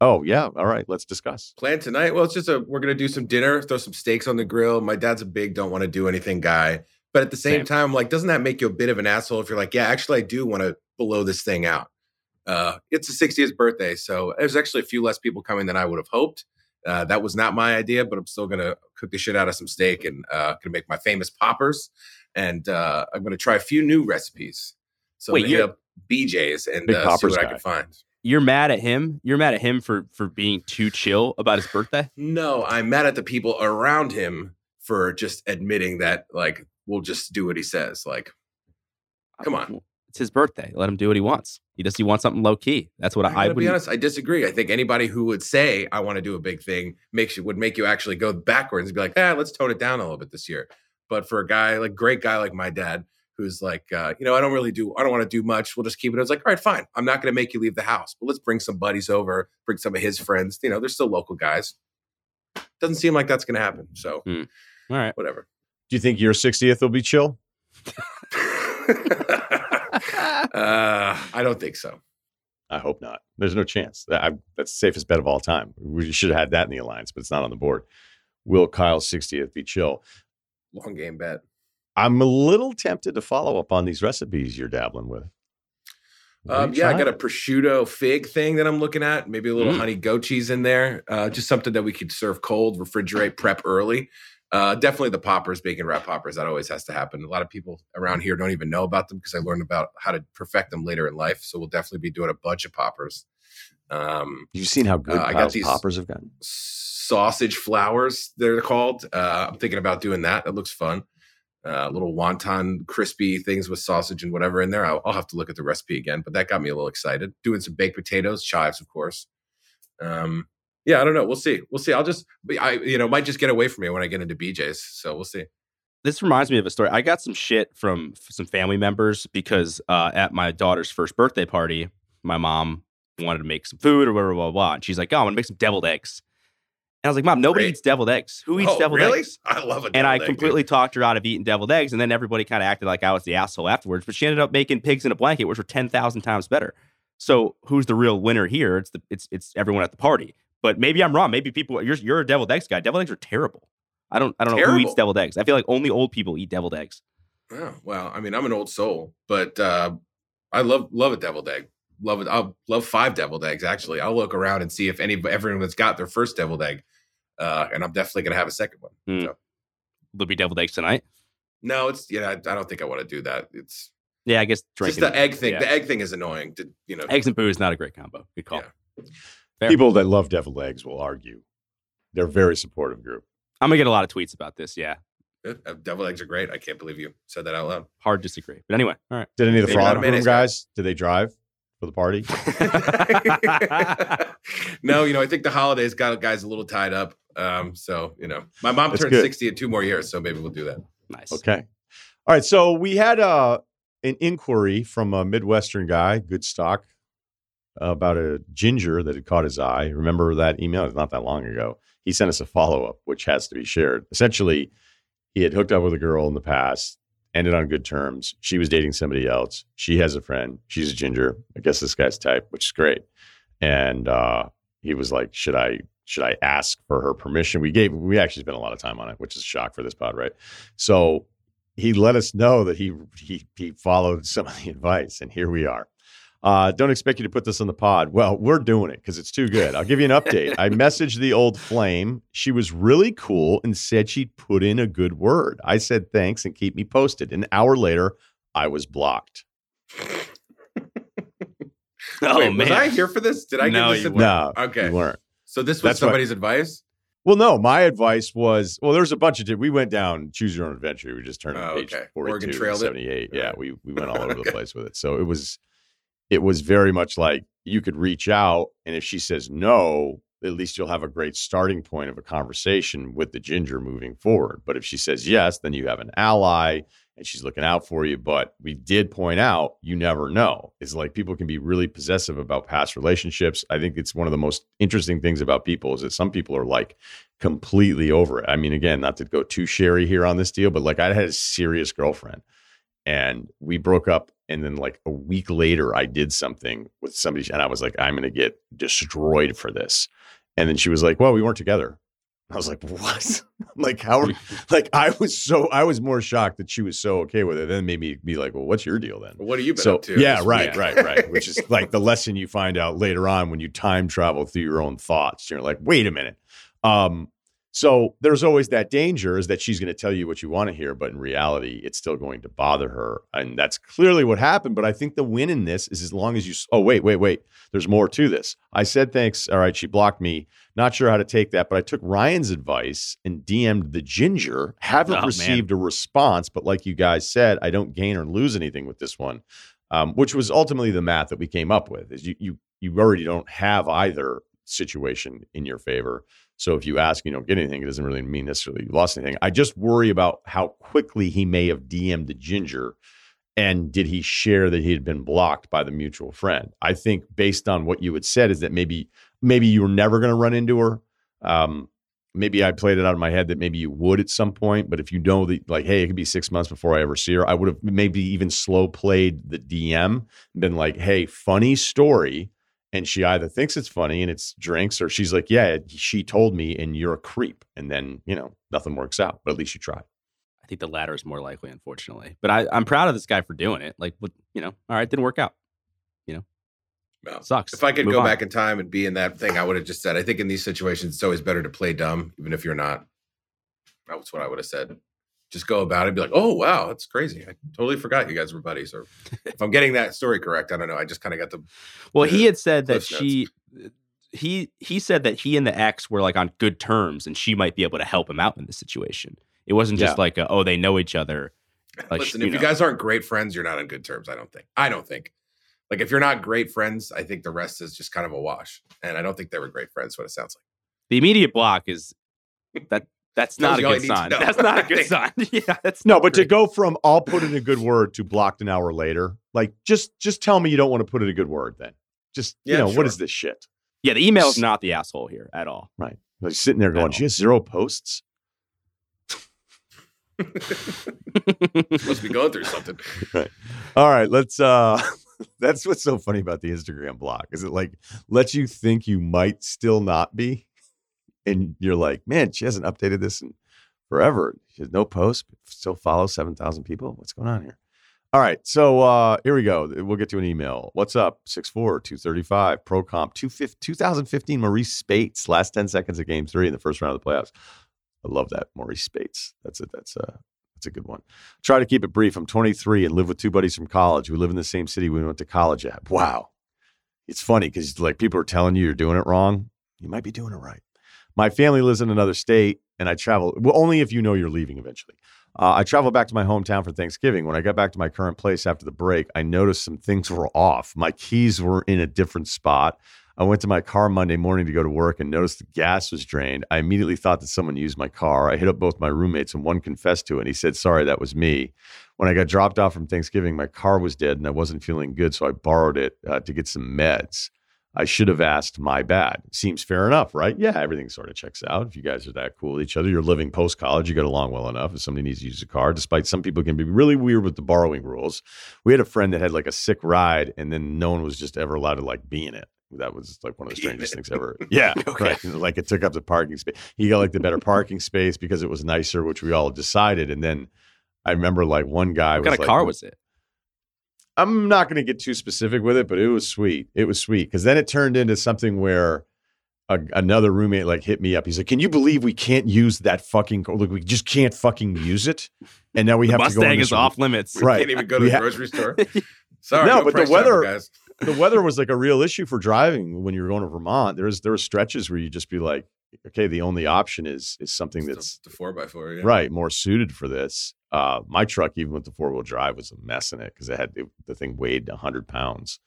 Oh, yeah. All right. Let's discuss. Plan tonight? Well, it's just a we're gonna do some dinner, throw some steaks on the grill. My dad's a big don't want to do anything guy. But at the same Same. time, like, doesn't that make you a bit of an asshole if you're like, yeah, actually, I do want to blow this thing out? Uh, it's the 60th birthday, so there's actually a few less people coming than I would have hoped. Uh, that was not my idea, but I'm still gonna cook the shit out of some steak and uh, gonna make my famous poppers, and uh, I'm gonna try a few new recipes. So Wait, I'm gonna hit up BJ's and uh, see poppers what I guy. can find. You're mad at him. You're mad at him for for being too chill about his birthday. No, I'm mad at the people around him for just admitting that, like, we'll just do what he says. Like, Come on. it's his birthday. Let him do what he wants. He does. He wants something low key. That's what I I, would. be honest, I disagree. I think anybody who would say I want to do a big thing makes you would make you actually go backwards and be like, ah, let's tone it down a little bit this year. But for a guy like great guy like my dad, who's like, uh, you know, I don't really do, I don't want to do much. We'll just keep it. I was like, all right, fine. I'm not going to make you leave the house, but let's bring some buddies over, bring some of his friends. You know, they're still local guys. Doesn't seem like that's going to happen. So All right. whatever. Do you think your 60th will be chill? uh, I don't think so. I hope not. There's no chance. That- I, that's the safest bet of all time. We should have had that in the alliance, but it's not on the board. Will Kyle's 60th be chill? Long game bet. I'm a little tempted to follow up on these recipes you're dabbling with. Um, yeah, I got a prosciutto fig thing that I'm looking at. Maybe a little Mm. honey goat cheese in there. Uh, just something that we could serve cold, refrigerate, prep early. Uh, definitely the poppers, bacon wrap poppers. That always has to happen. A lot of people around here don't even know about them because I learned about how to perfect them later in life. So we'll definitely be doing a bunch of poppers. Um, You've seen how good Uh, I got these- poppers have gotten. sausage flowers, they're called. Uh, I'm thinking about doing that. That looks fun. Uh, little wonton crispy things with sausage and whatever in there. I'll, I'll have to look at the recipe again, but that got me a little excited. Doing some baked potatoes, chives, of course. Um, yeah, I don't know. We'll see. We'll see. I'll just, I, you know, might just get away from me when I get into BJ's. So we'll see. This reminds me of a story. I got some shit from some family members because uh, at my daughter's first birthday party, my mom wanted to make some food or whatever, blah, blah, blah. And she's like, oh, I'm to make some deviled eggs. And I was like, Mom, nobody Great. eats deviled eggs. Who eats oh, deviled really? eggs? I love it. And I completely talked her out of eating deviled eggs. And then everybody kind of acted like I was the asshole afterwards. But she ended up making pigs in a blanket, which were 10,000 times better. So who's the real winner here? It's the it's it's everyone at the party. But maybe I'm wrong. Maybe people you're you're a deviled eggs guy. Deviled eggs are terrible. I don't I don't know who eats deviled eggs. I feel like only old people eat deviled eggs. Oh, well, I mean, I'm an old soul, but uh, I love love a deviled egg. Love it. I'll love five deviled eggs. Actually, I'll look around and see if any everyone's got their first deviled egg, uh, and I'm definitely gonna have a second one. Hmm. So, There'll be deviled eggs tonight. no, it's yeah. I, I don't think I want to do that. It's Yeah, I guess just the egg thing. yeah. The egg thing is annoying. To, you know, eggs and booze is not a great combo. Good call. Yeah. People that love deviled eggs will argue. They're a very supportive group. I'm gonna get a lot of tweets about this. Yeah, Uh, Devil eggs are great. I can't believe you said that out loud. Hard disagree. But anyway, all right. Did any of the fraud room guys? Did they drive for the party? no, you know, I think the holidays got guys a little tied up. Um, so you know, my mom That's turned good. 60 in two more years, so maybe we'll do that. Nice. Okay. All right. So we had uh, an inquiry from a Midwestern guy, good stock, about a ginger that had caught his eye. Remember that email? It's not that long ago. He sent us a follow up, which has to be shared. Essentially, he had hooked up with a girl in the past, ended on good terms. She was dating somebody else. She has a friend. She's a ginger. I guess this guy's type, which is great. And uh, he was like, "Should I should I ask for her permission?" We gave we actually spent a lot of time on it, which is a shock for this pod, right? So he let us know that he he he followed some of the advice, and here we are. Uh, don't expect you to put this on the pod. Well, we're doing it because it's too good. I'll give you an update. I messaged the old flame. She was really cool and said she'd put in a good word. I said thanks and keep me posted. An hour later, I was blocked. Oh Wait, man. was I here for this? Did I No, get this? you in- No, Okay. you weren't. So this was That's somebody's advice. Well, no, my advice was well, there's a bunch of we went down choose your own adventure. We just turned Oh, page okay. 42, Oregon trailed it? Yeah, Right. we we went all over the place with it. So it was it was very much like you could reach out and if she says no, at least you'll have a great starting point of a conversation with the ginger moving forward. But if she says yes, then you have an ally and she's looking out for you. But we did point out you never know. It's like people can be really possessive about past relationships. I think it's one of the most interesting things about people is that some people are like completely over it. I mean, again, not to go too sherry here on this deal, but like I had a serious girlfriend and we broke up. And then like a week later, I did something with somebody and I was like, I'm going to get destroyed for this. And then she was like, well, we weren't together. I was like, what? like, how are, like, I was so, I was more shocked that she was so okay with it. Then it made me be like, well, what's your deal then? What have you been so up to? yeah, right, week? right, right. Which is like the lesson you find out later on when you time travel through your own thoughts. You're like, wait a minute. Um, so there's always that danger is that she's going to tell you what you want to hear, but in reality, it's still going to bother her, and that's clearly what happened. But I think the win in this is as long as you. Oh wait, wait, wait. There's more to this. I said thanks. All right, she blocked me. Not sure how to take that, but I took Ryan's advice and DM'd the ginger. Haven't Oh, man. received a response, but like you guys said, I don't gain or lose anything with this one um, which was ultimately the math that we came up with. Is you you you already don't have either situation in your favor. So if you ask, you don't get anything. It doesn't really mean necessarily you lost anything. I just worry about how quickly he may have DM'd the ginger, and did he share that he had been blocked by the mutual friend? I think based on what you had said is that maybe maybe you were never going to run into her. Um, maybe I played it out of my head that maybe you would at some point, but if you know that, like, hey, it could be six months before I ever see her, I would have maybe even slow played the DM, been like, hey, funny story. And she either thinks it's funny and it's drinks, or she's like, yeah, she told me and you're a creep. And then, you know, nothing works out, but at least you tried. I think the latter is more likely, unfortunately. But I, I'm proud of this guy for doing it. Like, what you know, all right, didn't work out. You know well, Sucks. If I could Move go on. back in time and be in that thing, I would have just said, I think in these situations, it's always better to play dumb, even if you're not. That's what I would have said. Just go about it, be like, oh, wow, that's crazy. I totally forgot you guys were buddies. Or if I'm getting that story correct, I don't know. I just kind of got the. Well, he had said that Notes. she he he said that he and the ex were like on good terms and she might be able to help him out in this situation. It wasn't just Yeah. like a, oh they know each other. Like, Listen, you if you guys aren't great friends, you're not on good terms. I don't think. I don't think. Like if you're not great friends, I think the rest is just kind of a wash. And I don't think they were great friends. What it sounds like. The immediate block is that that's Tells not a good you need to sign. That's not a good sign. yeah, that's No, not but to go from I'll put in a good word to blocked an hour later, like just just tell me you don't want to put in a good word then. Just you know, sure. what is this shit? yeah, the email is not the asshole here at all. Right. Like sitting there going, she has zero posts. Must be going through something. Right. All right, let's uh that's what's so funny about the Instagram block. Is it like lets you think you might still not be? And you're like, man, she hasn't updated this in forever. She has no posts, but still follows 7,000 people. What's going on here? All right, so uh here we go. We'll get to an email. What's up? 6'4, 235, Pro Comp, 2015 Marreese Speights, last 10 seconds of game three in the first round of the playoffs. I love that. Marreese Speights. That's it. That's a that's a good one. Try to keep it brief. I'm 23 and live with two buddies from college. We live in the same city we went to college at. Wow. It's funny because like people are telling you you're doing it wrong. You might be doing it right. My family lives in another state and I travel well, only if you know you're leaving eventually. Uh, I traveled back to my hometown for Thanksgiving. When I got back to my current place after the break, I noticed some things were off. My keys were in a different spot. I went to my car Monday morning to go to work and noticed the gas was drained. I immediately thought that someone used my car. I hit up both my roommates and one confessed to it. And he said, Sorry, that was me. When I got dropped off from Thanksgiving, my car was dead and I wasn't feeling good. So I borrowed it uh, to get some meds. I should have asked, my bad. Seems fair enough, right? Yeah, everything sort of checks out. If you guys are that cool with each other, you're living post college, you get along well enough. If somebody needs to use a car, despite some people can be really weird with the borrowing rules. We had a friend that had like a sick ride, and then no one was just ever allowed to like be in it. That was like one of the strangest things ever. Yeah, Okay. right. Like it took up the parking space. He got like the better parking space because it was nicer, which we all decided. And then I remember like one guy What was kind of like, car was it? I'm not going to get too specific with it, but it was sweet. It was sweet because then it turned into something where a, another roommate like hit me up. He's like, "Can you believe we can't use that fucking car? Like, we just can't fucking use it." And now we The have to go. Mustang this is off limits. We Right. can't even go to We the ha- grocery store. Sorry, No, no, but the weather- guys. the weather was like a real issue for driving when you were going to Vermont. There's there were stretches where you just be like, okay, the only option is is something It's that's the, the four by four. Yeah. right more suited for this. Uh, my truck, even with the four wheel drive, was a mess in it because it had it, the thing weighed hundred pounds.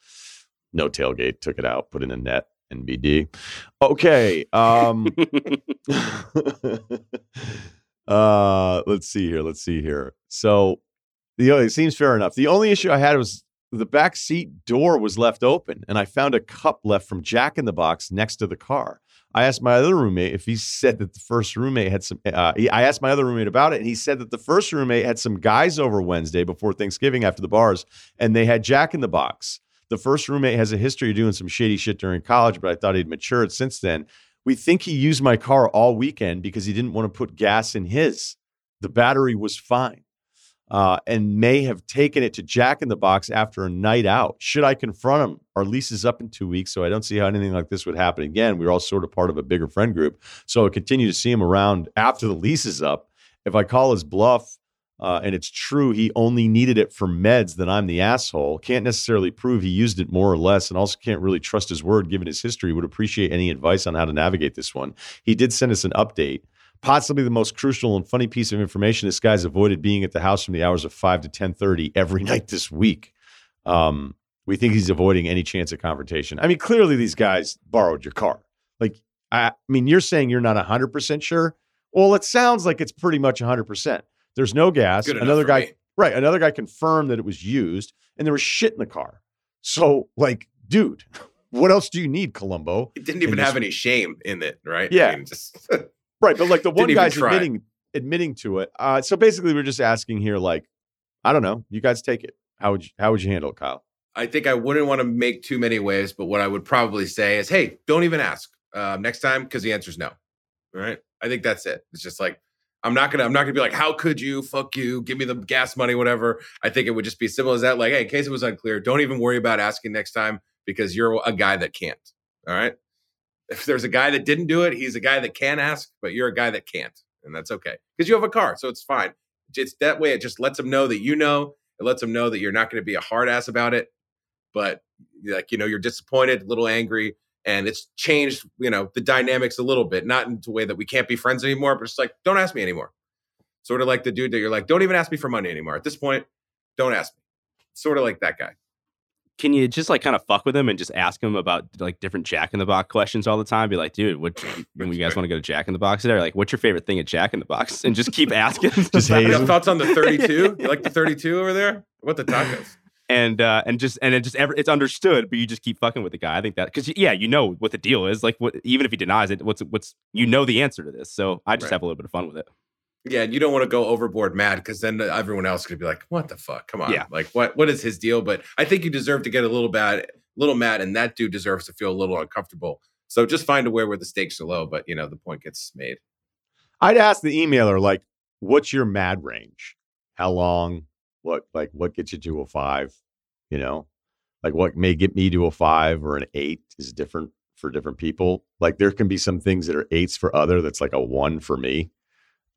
No tailgate, took it out, put in a net, NBD. Okay. Um, uh, let's see here. Let's see here. So the it seems fair enough. The only issue I had was the back seat door was left open, and I found a cup left from Jack in the Box next to the car. I asked my other roommate if he said that the first roommate had some. Uh, I asked my other roommate about it, and he said that the first roommate had some guys over Wednesday before Thanksgiving after the bars, and they had Jack in the Box. The first roommate has a history of doing some shady shit during college, but I thought he'd matured since then. We think he used my car all weekend because he didn't want to put gas in his. The battery was fine. Uh, and may have taken it to Jack in the Box after a night out. Should I confront him? Our lease is up in two weeks, so I don't see how anything like this would happen again. We're all sort of part of a bigger friend group, so I continue to see him around after the lease is up. If I call his bluff uh, and it's true he only needed it for meds, then I'm the asshole. Can't necessarily prove he used it more or less, and also can't really trust his word given his history. Would appreciate any advice on how to navigate this one. He did send us an update. Possibly the most crucial and funny piece of information: this guy's avoided being at the house from the hours of five to ten thirty every night this week. Um, we think he's avoiding any chance of confrontation. I mean, clearly these guys borrowed your car. Like, I, I mean, you're saying you're not hundred percent sure. Well, it sounds like it's pretty much hundred percent. There's no gas. Good Another guy, me. right? Another guy confirmed that it was used, and there was shit in the car. So, like, dude, what else do you need, Columbo? It didn't even this- have any shame in it, right? Yeah. I mean, just Right, but like the one Didn't guy's try. admitting admitting to it. Uh, so basically, we're just asking here, like, I don't know, you guys take it. How would you, how would you handle it, Kyle? I think I wouldn't want to make too many waves, but what I would probably say is, hey, don't even ask uh, next time because the answer is no. All right. I think that's it. It's just like I'm not gonna I'm not gonna be like, how could you? Fuck you, give me the gas money, whatever. I think it would just be as simple as that. Like, hey, in case it was unclear, don't even worry about asking next time because you're a guy that can't. All right. If there's a guy that didn't do it, he's a guy that can ask, but you're a guy that can't, and that's okay because you have a car, so it's fine. It's that way. It just lets them know that you know. It lets them know that you're not going to be a hard ass about it but like you know you're disappointed a little angry and it's changed you know the dynamics a little bit not in a way that we can't be friends anymore but it's like don't ask me anymore sort of like the dude that you're like don't even ask me for money anymore at this point don't ask me sort of like that guy Can you just like kind of fuck with him and just ask him about like different Jack in the Box questions all the time? Be like, dude, what when you guys want to go to Jack in the Box today? Like, what's your favorite thing at Jack in the Box? And just keep asking. Just about you haze have him. thoughts on the 32 you like the 32 over there what the tacos and uh and just and it just ever it's understood, but you just keep fucking with the guy. I think that because yeah, you know what the deal is. Like, what even if he denies it, what's what's you know the answer to this. So I just Right. have a little bit of fun with it. Yeah you don't want to go overboard mad because then everyone else could be like what the fuck come on Yeah. like what what is his deal but i think you deserve to get a little bad a little mad and that dude deserves to feel a little uncomfortable so just find a way where the stakes are low but you know the point gets made I'd ask the emailer, like, what's your mad range? How long? What like what gets you to a five? You know, like what may get me to a five or an eight is different for different people. Like there can be some things that are eights for other that's like a one for me.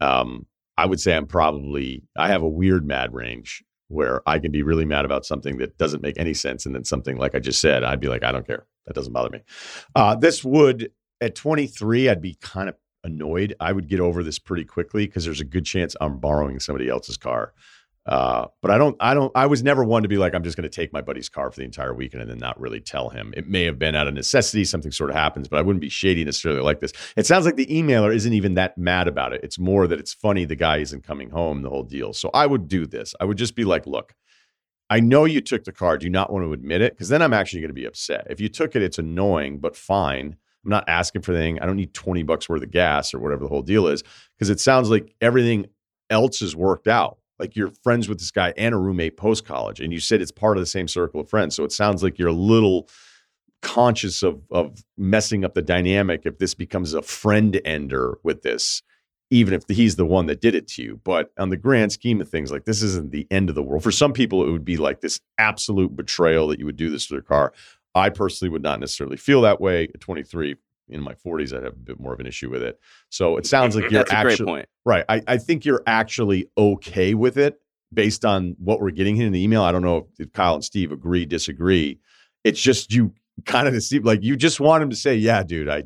Um, I would say I'm probably I have a weird mad range where I can be really mad about something that doesn't make any sense, and then something like I just said, I'd be like, I don't care. That doesn't bother me. Uh, this would at 23, I'd be kind of annoyed, I would get over this pretty quickly because there's a good chance I'm borrowing somebody else's car. Uh, but I don't, I don't, I was never one to be like, I'm just going to take my buddy's car for the entire weekend and then not really tell him. It may have been out of necessity, something sort of happens, but I wouldn't be shady necessarily like this. It sounds like the emailer isn't even that mad about it. It's more that it's funny the guy isn't coming home, the whole deal. So I would do this. I would just be like, look, I know you took the car. Do you not want to admit it? Because then I'm actually going to be upset. If you took it, it's annoying, but fine. I'm not asking for anything. I don't need 20 bucks worth of gas or whatever the whole deal is. Because it sounds like everything else is worked out like you're friends with this guy and a roommate post college, and you said it's part of the same circle of friends. So it sounds like you're a little conscious of of messing up the dynamic if this becomes a friend ender with this, even if he's the one that did it to you. But on the grand scheme of things, like this isn't the end of the world. For some people, it would be like this absolute betrayal that you would do this to their car. I personally would not necessarily feel that way at 23 in my 40s, I'd have a bit more of an issue with it. So it sounds like you're actually right. I, I think you're actually okay with it based on what we're getting in the email. I don't know if Kyle and Steve agree, disagree. It's just you kind of see like you just want him to say, "Yeah, dude, I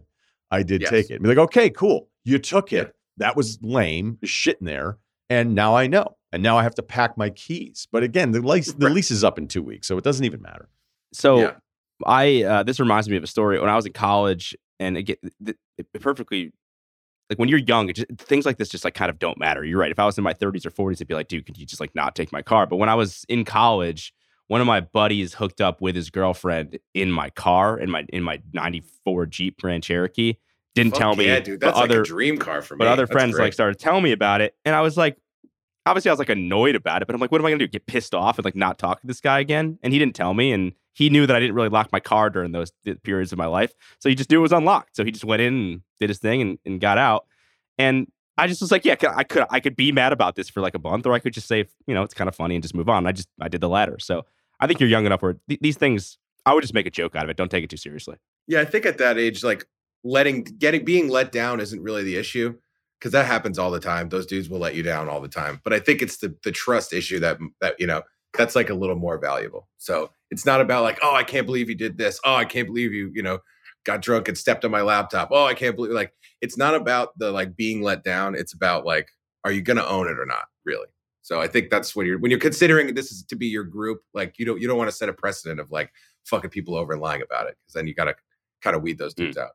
I did yes. take it." Be like, "Okay, cool, you took it. Yeah. That was lame, shit in there, and now I know, and now I have to pack my keys." But again, the lease the lease is up in two weeks, so it doesn't even matter. So. Yeah. I uh, this reminds me of a story when I was in college and again, it, it perfectly like when you're young, just, things like this just like kind of don't matter. You're right. If I was in my 30s or 40s, I'd be like, dude, could you just like not take my car? But when I was in college, one of my buddies hooked up with his girlfriend in my car in my in my 94 Jeep Grand Cherokee. Didn't Fuck tell me. Yeah, dude, that's like other, a dream car for me. But other that's friends great. like started telling me about it, and I was like, obviously I was like annoyed about it, but I'm like, what am I gonna do? Get pissed off and like not talk to this guy again? And he didn't tell me, and he knew that I didn't really lock my car during those periods of my life. So he just knew it was unlocked. So he just went in and did his thing and, and got out. And I just was like, yeah, I could I could be mad about this for like a month, or I could just say, you know, it's kind of funny and just move on. I just I did the latter. So I think you're young enough where th- these things I would just make a joke out of it. Don't take it too seriously. Yeah, I think at that age, like letting getting being let down isn't really the issue because that happens all the time. Those dudes will let you down all the time. But I think it's the the trust issue that that you know that's like a little more valuable. So it's not about like, oh, I can't believe you did this. Oh, I can't believe you, you know, got drunk and stepped on my laptop. Oh, I can't believe like it's not about the like being let down. It's about like, are you gonna own it or not, really? So I think that's when you're when you're considering this is to be your group, like you don't you don't want to set a precedent of like fucking people over and lying about it because then you gotta kind of weed those dudes mm. out.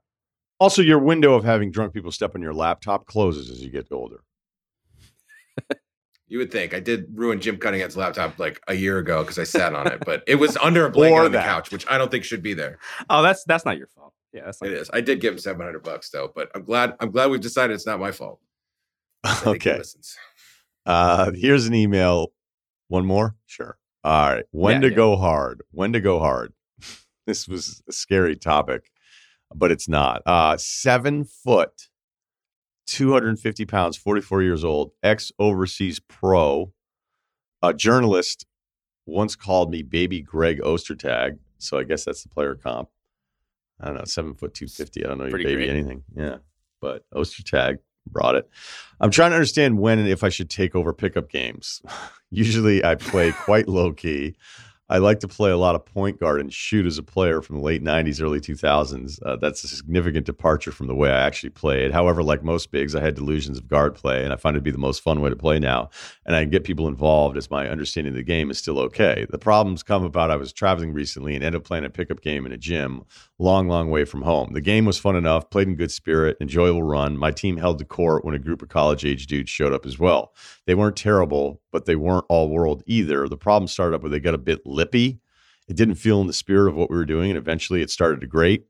Also, your window of having drunk people step on your laptop closes as you get older. You would think I did ruin Jim Cunningham's laptop like a year ago because I sat on it, but it was under a blanket on the couch, which I don't think should be there. Oh, that's that's not your fault. Yeah, that's it is. I did give him seven hundred bucks though, but I'm glad I'm glad we've decided it's not my fault. Okay. Uh, here's an email. One more, sure. All right. When yeah, to yeah. go hard? When to go hard? this was a scary topic, but it's not. Uh, seven foot 250 pounds, 44 years old, ex overseas pro, a journalist once called me baby Greg Ostertag. So I guess that's the player comp. I don't know, seven foot 250. I don't know your baby great. anything. Yeah. But Ostertag brought it. I'm trying to understand when and if I should take over pickup games. Usually I play quite low key. I like to play a lot of point guard and shoot as a player from the late 90s, early 2000s. Uh, that's a significant departure from the way I actually played. However, like most bigs, I had delusions of guard play, and I find it to be the most fun way to play now. And I get people involved as my understanding of the game is still okay. The problems come about I was traveling recently and ended up playing a pickup game in a gym long, long way from home. The game was fun enough, played in good spirit, enjoyable run. My team held the court when a group of college age dudes showed up as well. They weren't terrible, but they weren't all world either. The problem started up where they got a bit lippy. It didn't feel in the spirit of what we were doing, and eventually it started to grate.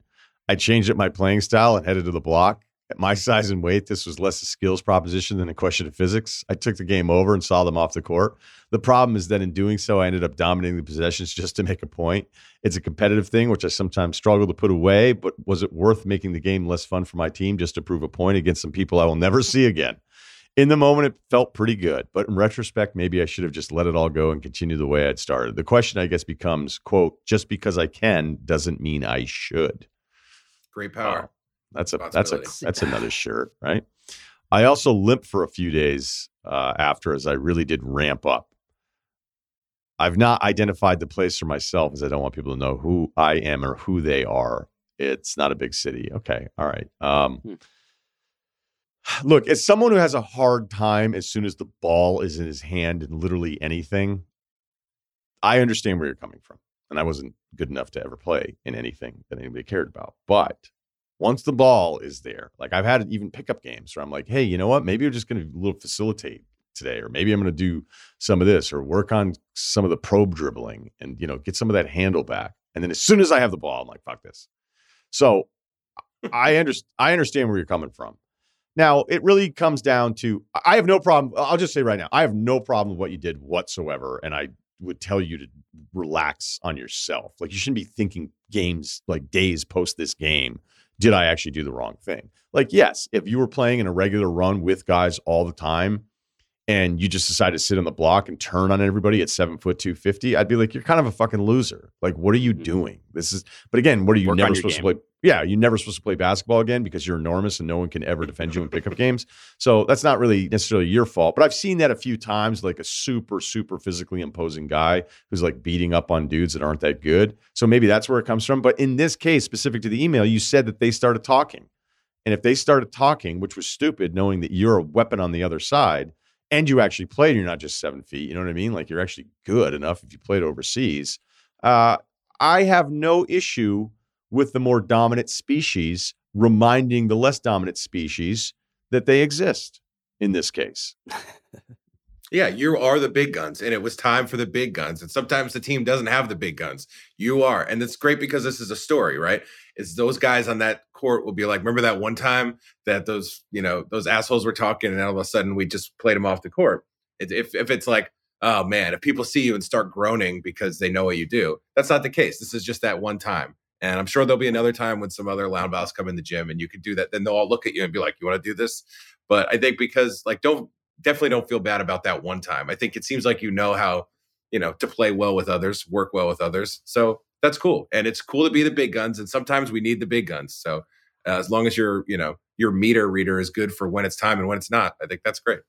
I changed up my playing style and headed to the block. At my size and weight, this was less a skills proposition than a question of physics. I took the game over and saw them off the court. The problem is that in doing so, I ended up dominating the possessions just to make a point. It's a competitive thing, which I sometimes struggle to put away, but was it worth making the game less fun for my team just to prove a point against some people I will never see again? In the moment, it felt pretty good, but in retrospect, maybe I should have just let it all go and continue the way I'd started. The question, I guess, becomes, quote, just because I can doesn't mean I should. Great power. That's a that's a that's another shirt, right? I also limped for a few days uh, after, as I really did ramp up. I've not identified the place for myself, as I don't want people to know who I am or who they are. It's not a big city. Okay, all right. Um, hmm. Look, as someone who has a hard time as soon as the ball is in his hand in literally anything, I understand where you're coming from. And I wasn't good enough to ever play in anything that anybody cared about. But once the ball is there, like I've had even pickup games where I'm like, hey, you know what? Maybe I'm just going to little facilitate today, or maybe I'm going to do some of this, or work on some of the probe dribbling, and you know, get some of that handle back. And then as soon as I have the ball, I'm like, fuck this. So I understand. I understand where you're coming from. Now, it really comes down to I have no problem. I'll just say right now, I have no problem with what you did whatsoever. And I would tell you to relax on yourself. Like you shouldn't be thinking games like days post this game. Did I actually do the wrong thing? Like, yes, if you were playing in a regular run with guys all the time, and you just decide to sit on the block and turn on everybody at seven foot two fifty, I'd be like, you're kind of a fucking loser. Like, what are you mm-hmm. doing? This is, but again, what are you Work never supposed game. to play? Yeah, you're never supposed to play basketball again because you're enormous and no one can ever defend you in pickup games. So that's not really necessarily your fault. But I've seen that a few times, like a super, super physically imposing guy who's like beating up on dudes that aren't that good. So maybe that's where it comes from. But in this case, specific to the email, you said that they started talking. And if they started talking, which was stupid, knowing that you're a weapon on the other side, and you actually played, you're not just seven feet. You know what I mean? Like you're actually good enough if you played overseas. Uh, I have no issue with the more dominant species reminding the less dominant species that they exist in this case. Yeah, you are the big guns, and it was time for the big guns. And sometimes the team doesn't have the big guns. You are, and it's great because this is a story, right? It's those guys on that court will be like, remember that one time that those you know those assholes were talking, and all of a sudden we just played them off the court. If if it's like, oh man, if people see you and start groaning because they know what you do, that's not the case. This is just that one time. And I'm sure there'll be another time when some other loudmouths come in the gym and you can do that. Then they'll all look at you and be like, "You want to do this?" But I think because like don't definitely don't feel bad about that one time. I think it seems like you know how, you know, to play well with others, work well with others. So that's cool. And it's cool to be the big guns. And sometimes we need the big guns. So uh, as long as your, you know, your meter reader is good for when it's time and when it's not, I think that's great.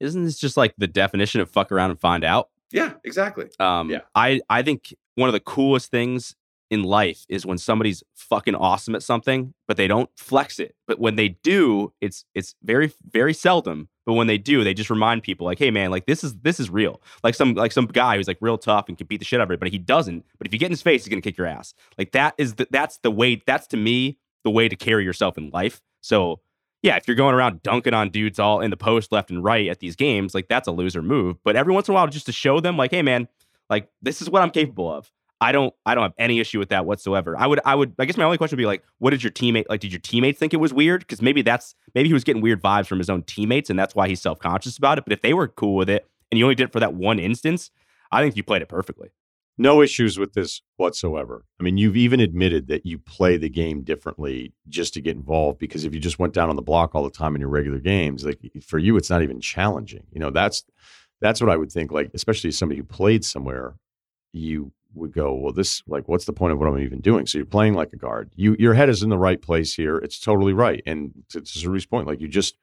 Isn't this just like the definition of fuck around and find out? Yeah, exactly. Um, yeah. I, I think one of the coolest things in life is when somebody's fucking awesome at something, but they don't flex it. But when they do, it's it's very very seldom. But when they do, they just remind people like, "Hey man, like this is this is real." Like some like some guy who's like real tough and can beat the shit out of everybody. He doesn't. But if you get in his face, he's gonna kick your ass. Like that is the, that's the way. That's to me the way to carry yourself in life. So yeah, if you're going around dunking on dudes all in the post left and right at these games, like that's a loser move. But every once in a while, just to show them, like, hey man, like this is what I'm capable of. I don't I don't have any issue with that whatsoever. I would I would I guess my only question would be like, what did your teammate like? Did your teammates think it was weird? Because maybe that's maybe he was getting weird vibes from his own teammates, and that's why he's self conscious about it. But if they were cool with it, and you only did it for that one instance, I think you played it perfectly. No issues with this whatsoever. I mean, you've even admitted that you play the game differently just to get involved because if you just went down on the block all the time in your regular games, like for you, it's not even challenging. You know, that's that's what I would think. Like, especially as somebody who played somewhere, you would go, well, this like, what's the point of what I'm even doing? So you're playing like a guard. You your head is in the right place here. It's totally right. And to, to Zuri's point, like you just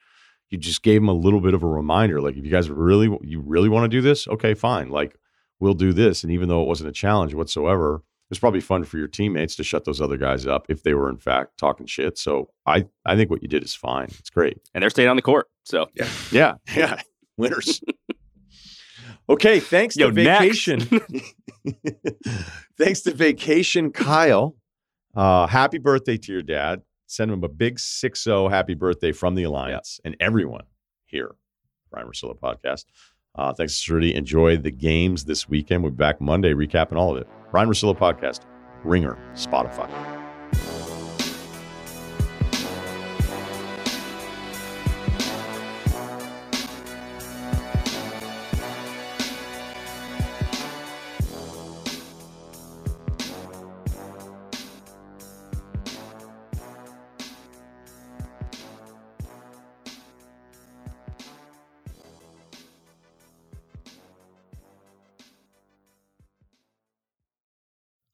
you just gave him a little bit of a reminder. Like if you guys really you really want to do this, okay, fine. Like we'll do this. And even though it wasn't a challenge whatsoever, it was probably fun for your teammates to shut those other guys up if they were in fact talking shit. So I I think what you did is fine. It's great. And they're staying on the court. So yeah, yeah, yeah. Winners. Okay, thanks Yo, to vacation. thanks to vacation, Kyle. Uh, happy birthday to your dad. Send him a big 6 0 happy birthday from the Alliance and everyone here, Ryen Russillo podcast. Uh, thanks, Rudy. Enjoy the games this weekend. We'll be back Monday recapping all of it. Ryen Russillo podcast, Ringer, Spotify.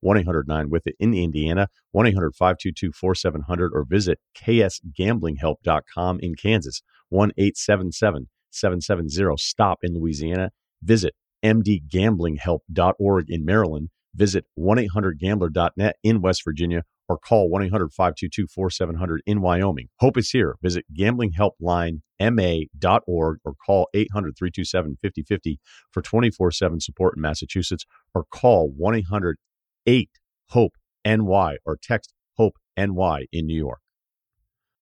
1 800 9 with it in Indiana, 1 800 522 4700 or visit ksgamblinghelp.com in Kansas, 1 877 770 stop in Louisiana. Visit mdgamblinghelp.org in Maryland. Visit 1-800-GAMBLER.net in West Virginia or call 1-800-522-4700 in Wyoming. Hope is here. Visit gamblinghelplinema.org or call 800-327-5050 for 24-7 support in Massachusetts or call 1-800-8-HOPE-NY or text HOPE-NY in New York.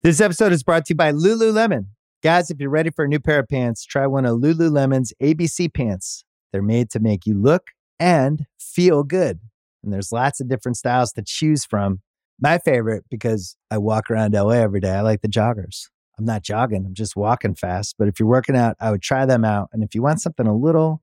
This episode is brought to you by Lululemon. Guys, if you're ready for a new pair of pants, try one of Lululemon's ABC pants. They're made to make you look and feel good. And there's lots of different styles to choose from. My favorite, because I walk around LA every day, I like the joggers. I'm not jogging, I'm just walking fast. But if you're working out, I would try them out. And if you want something a little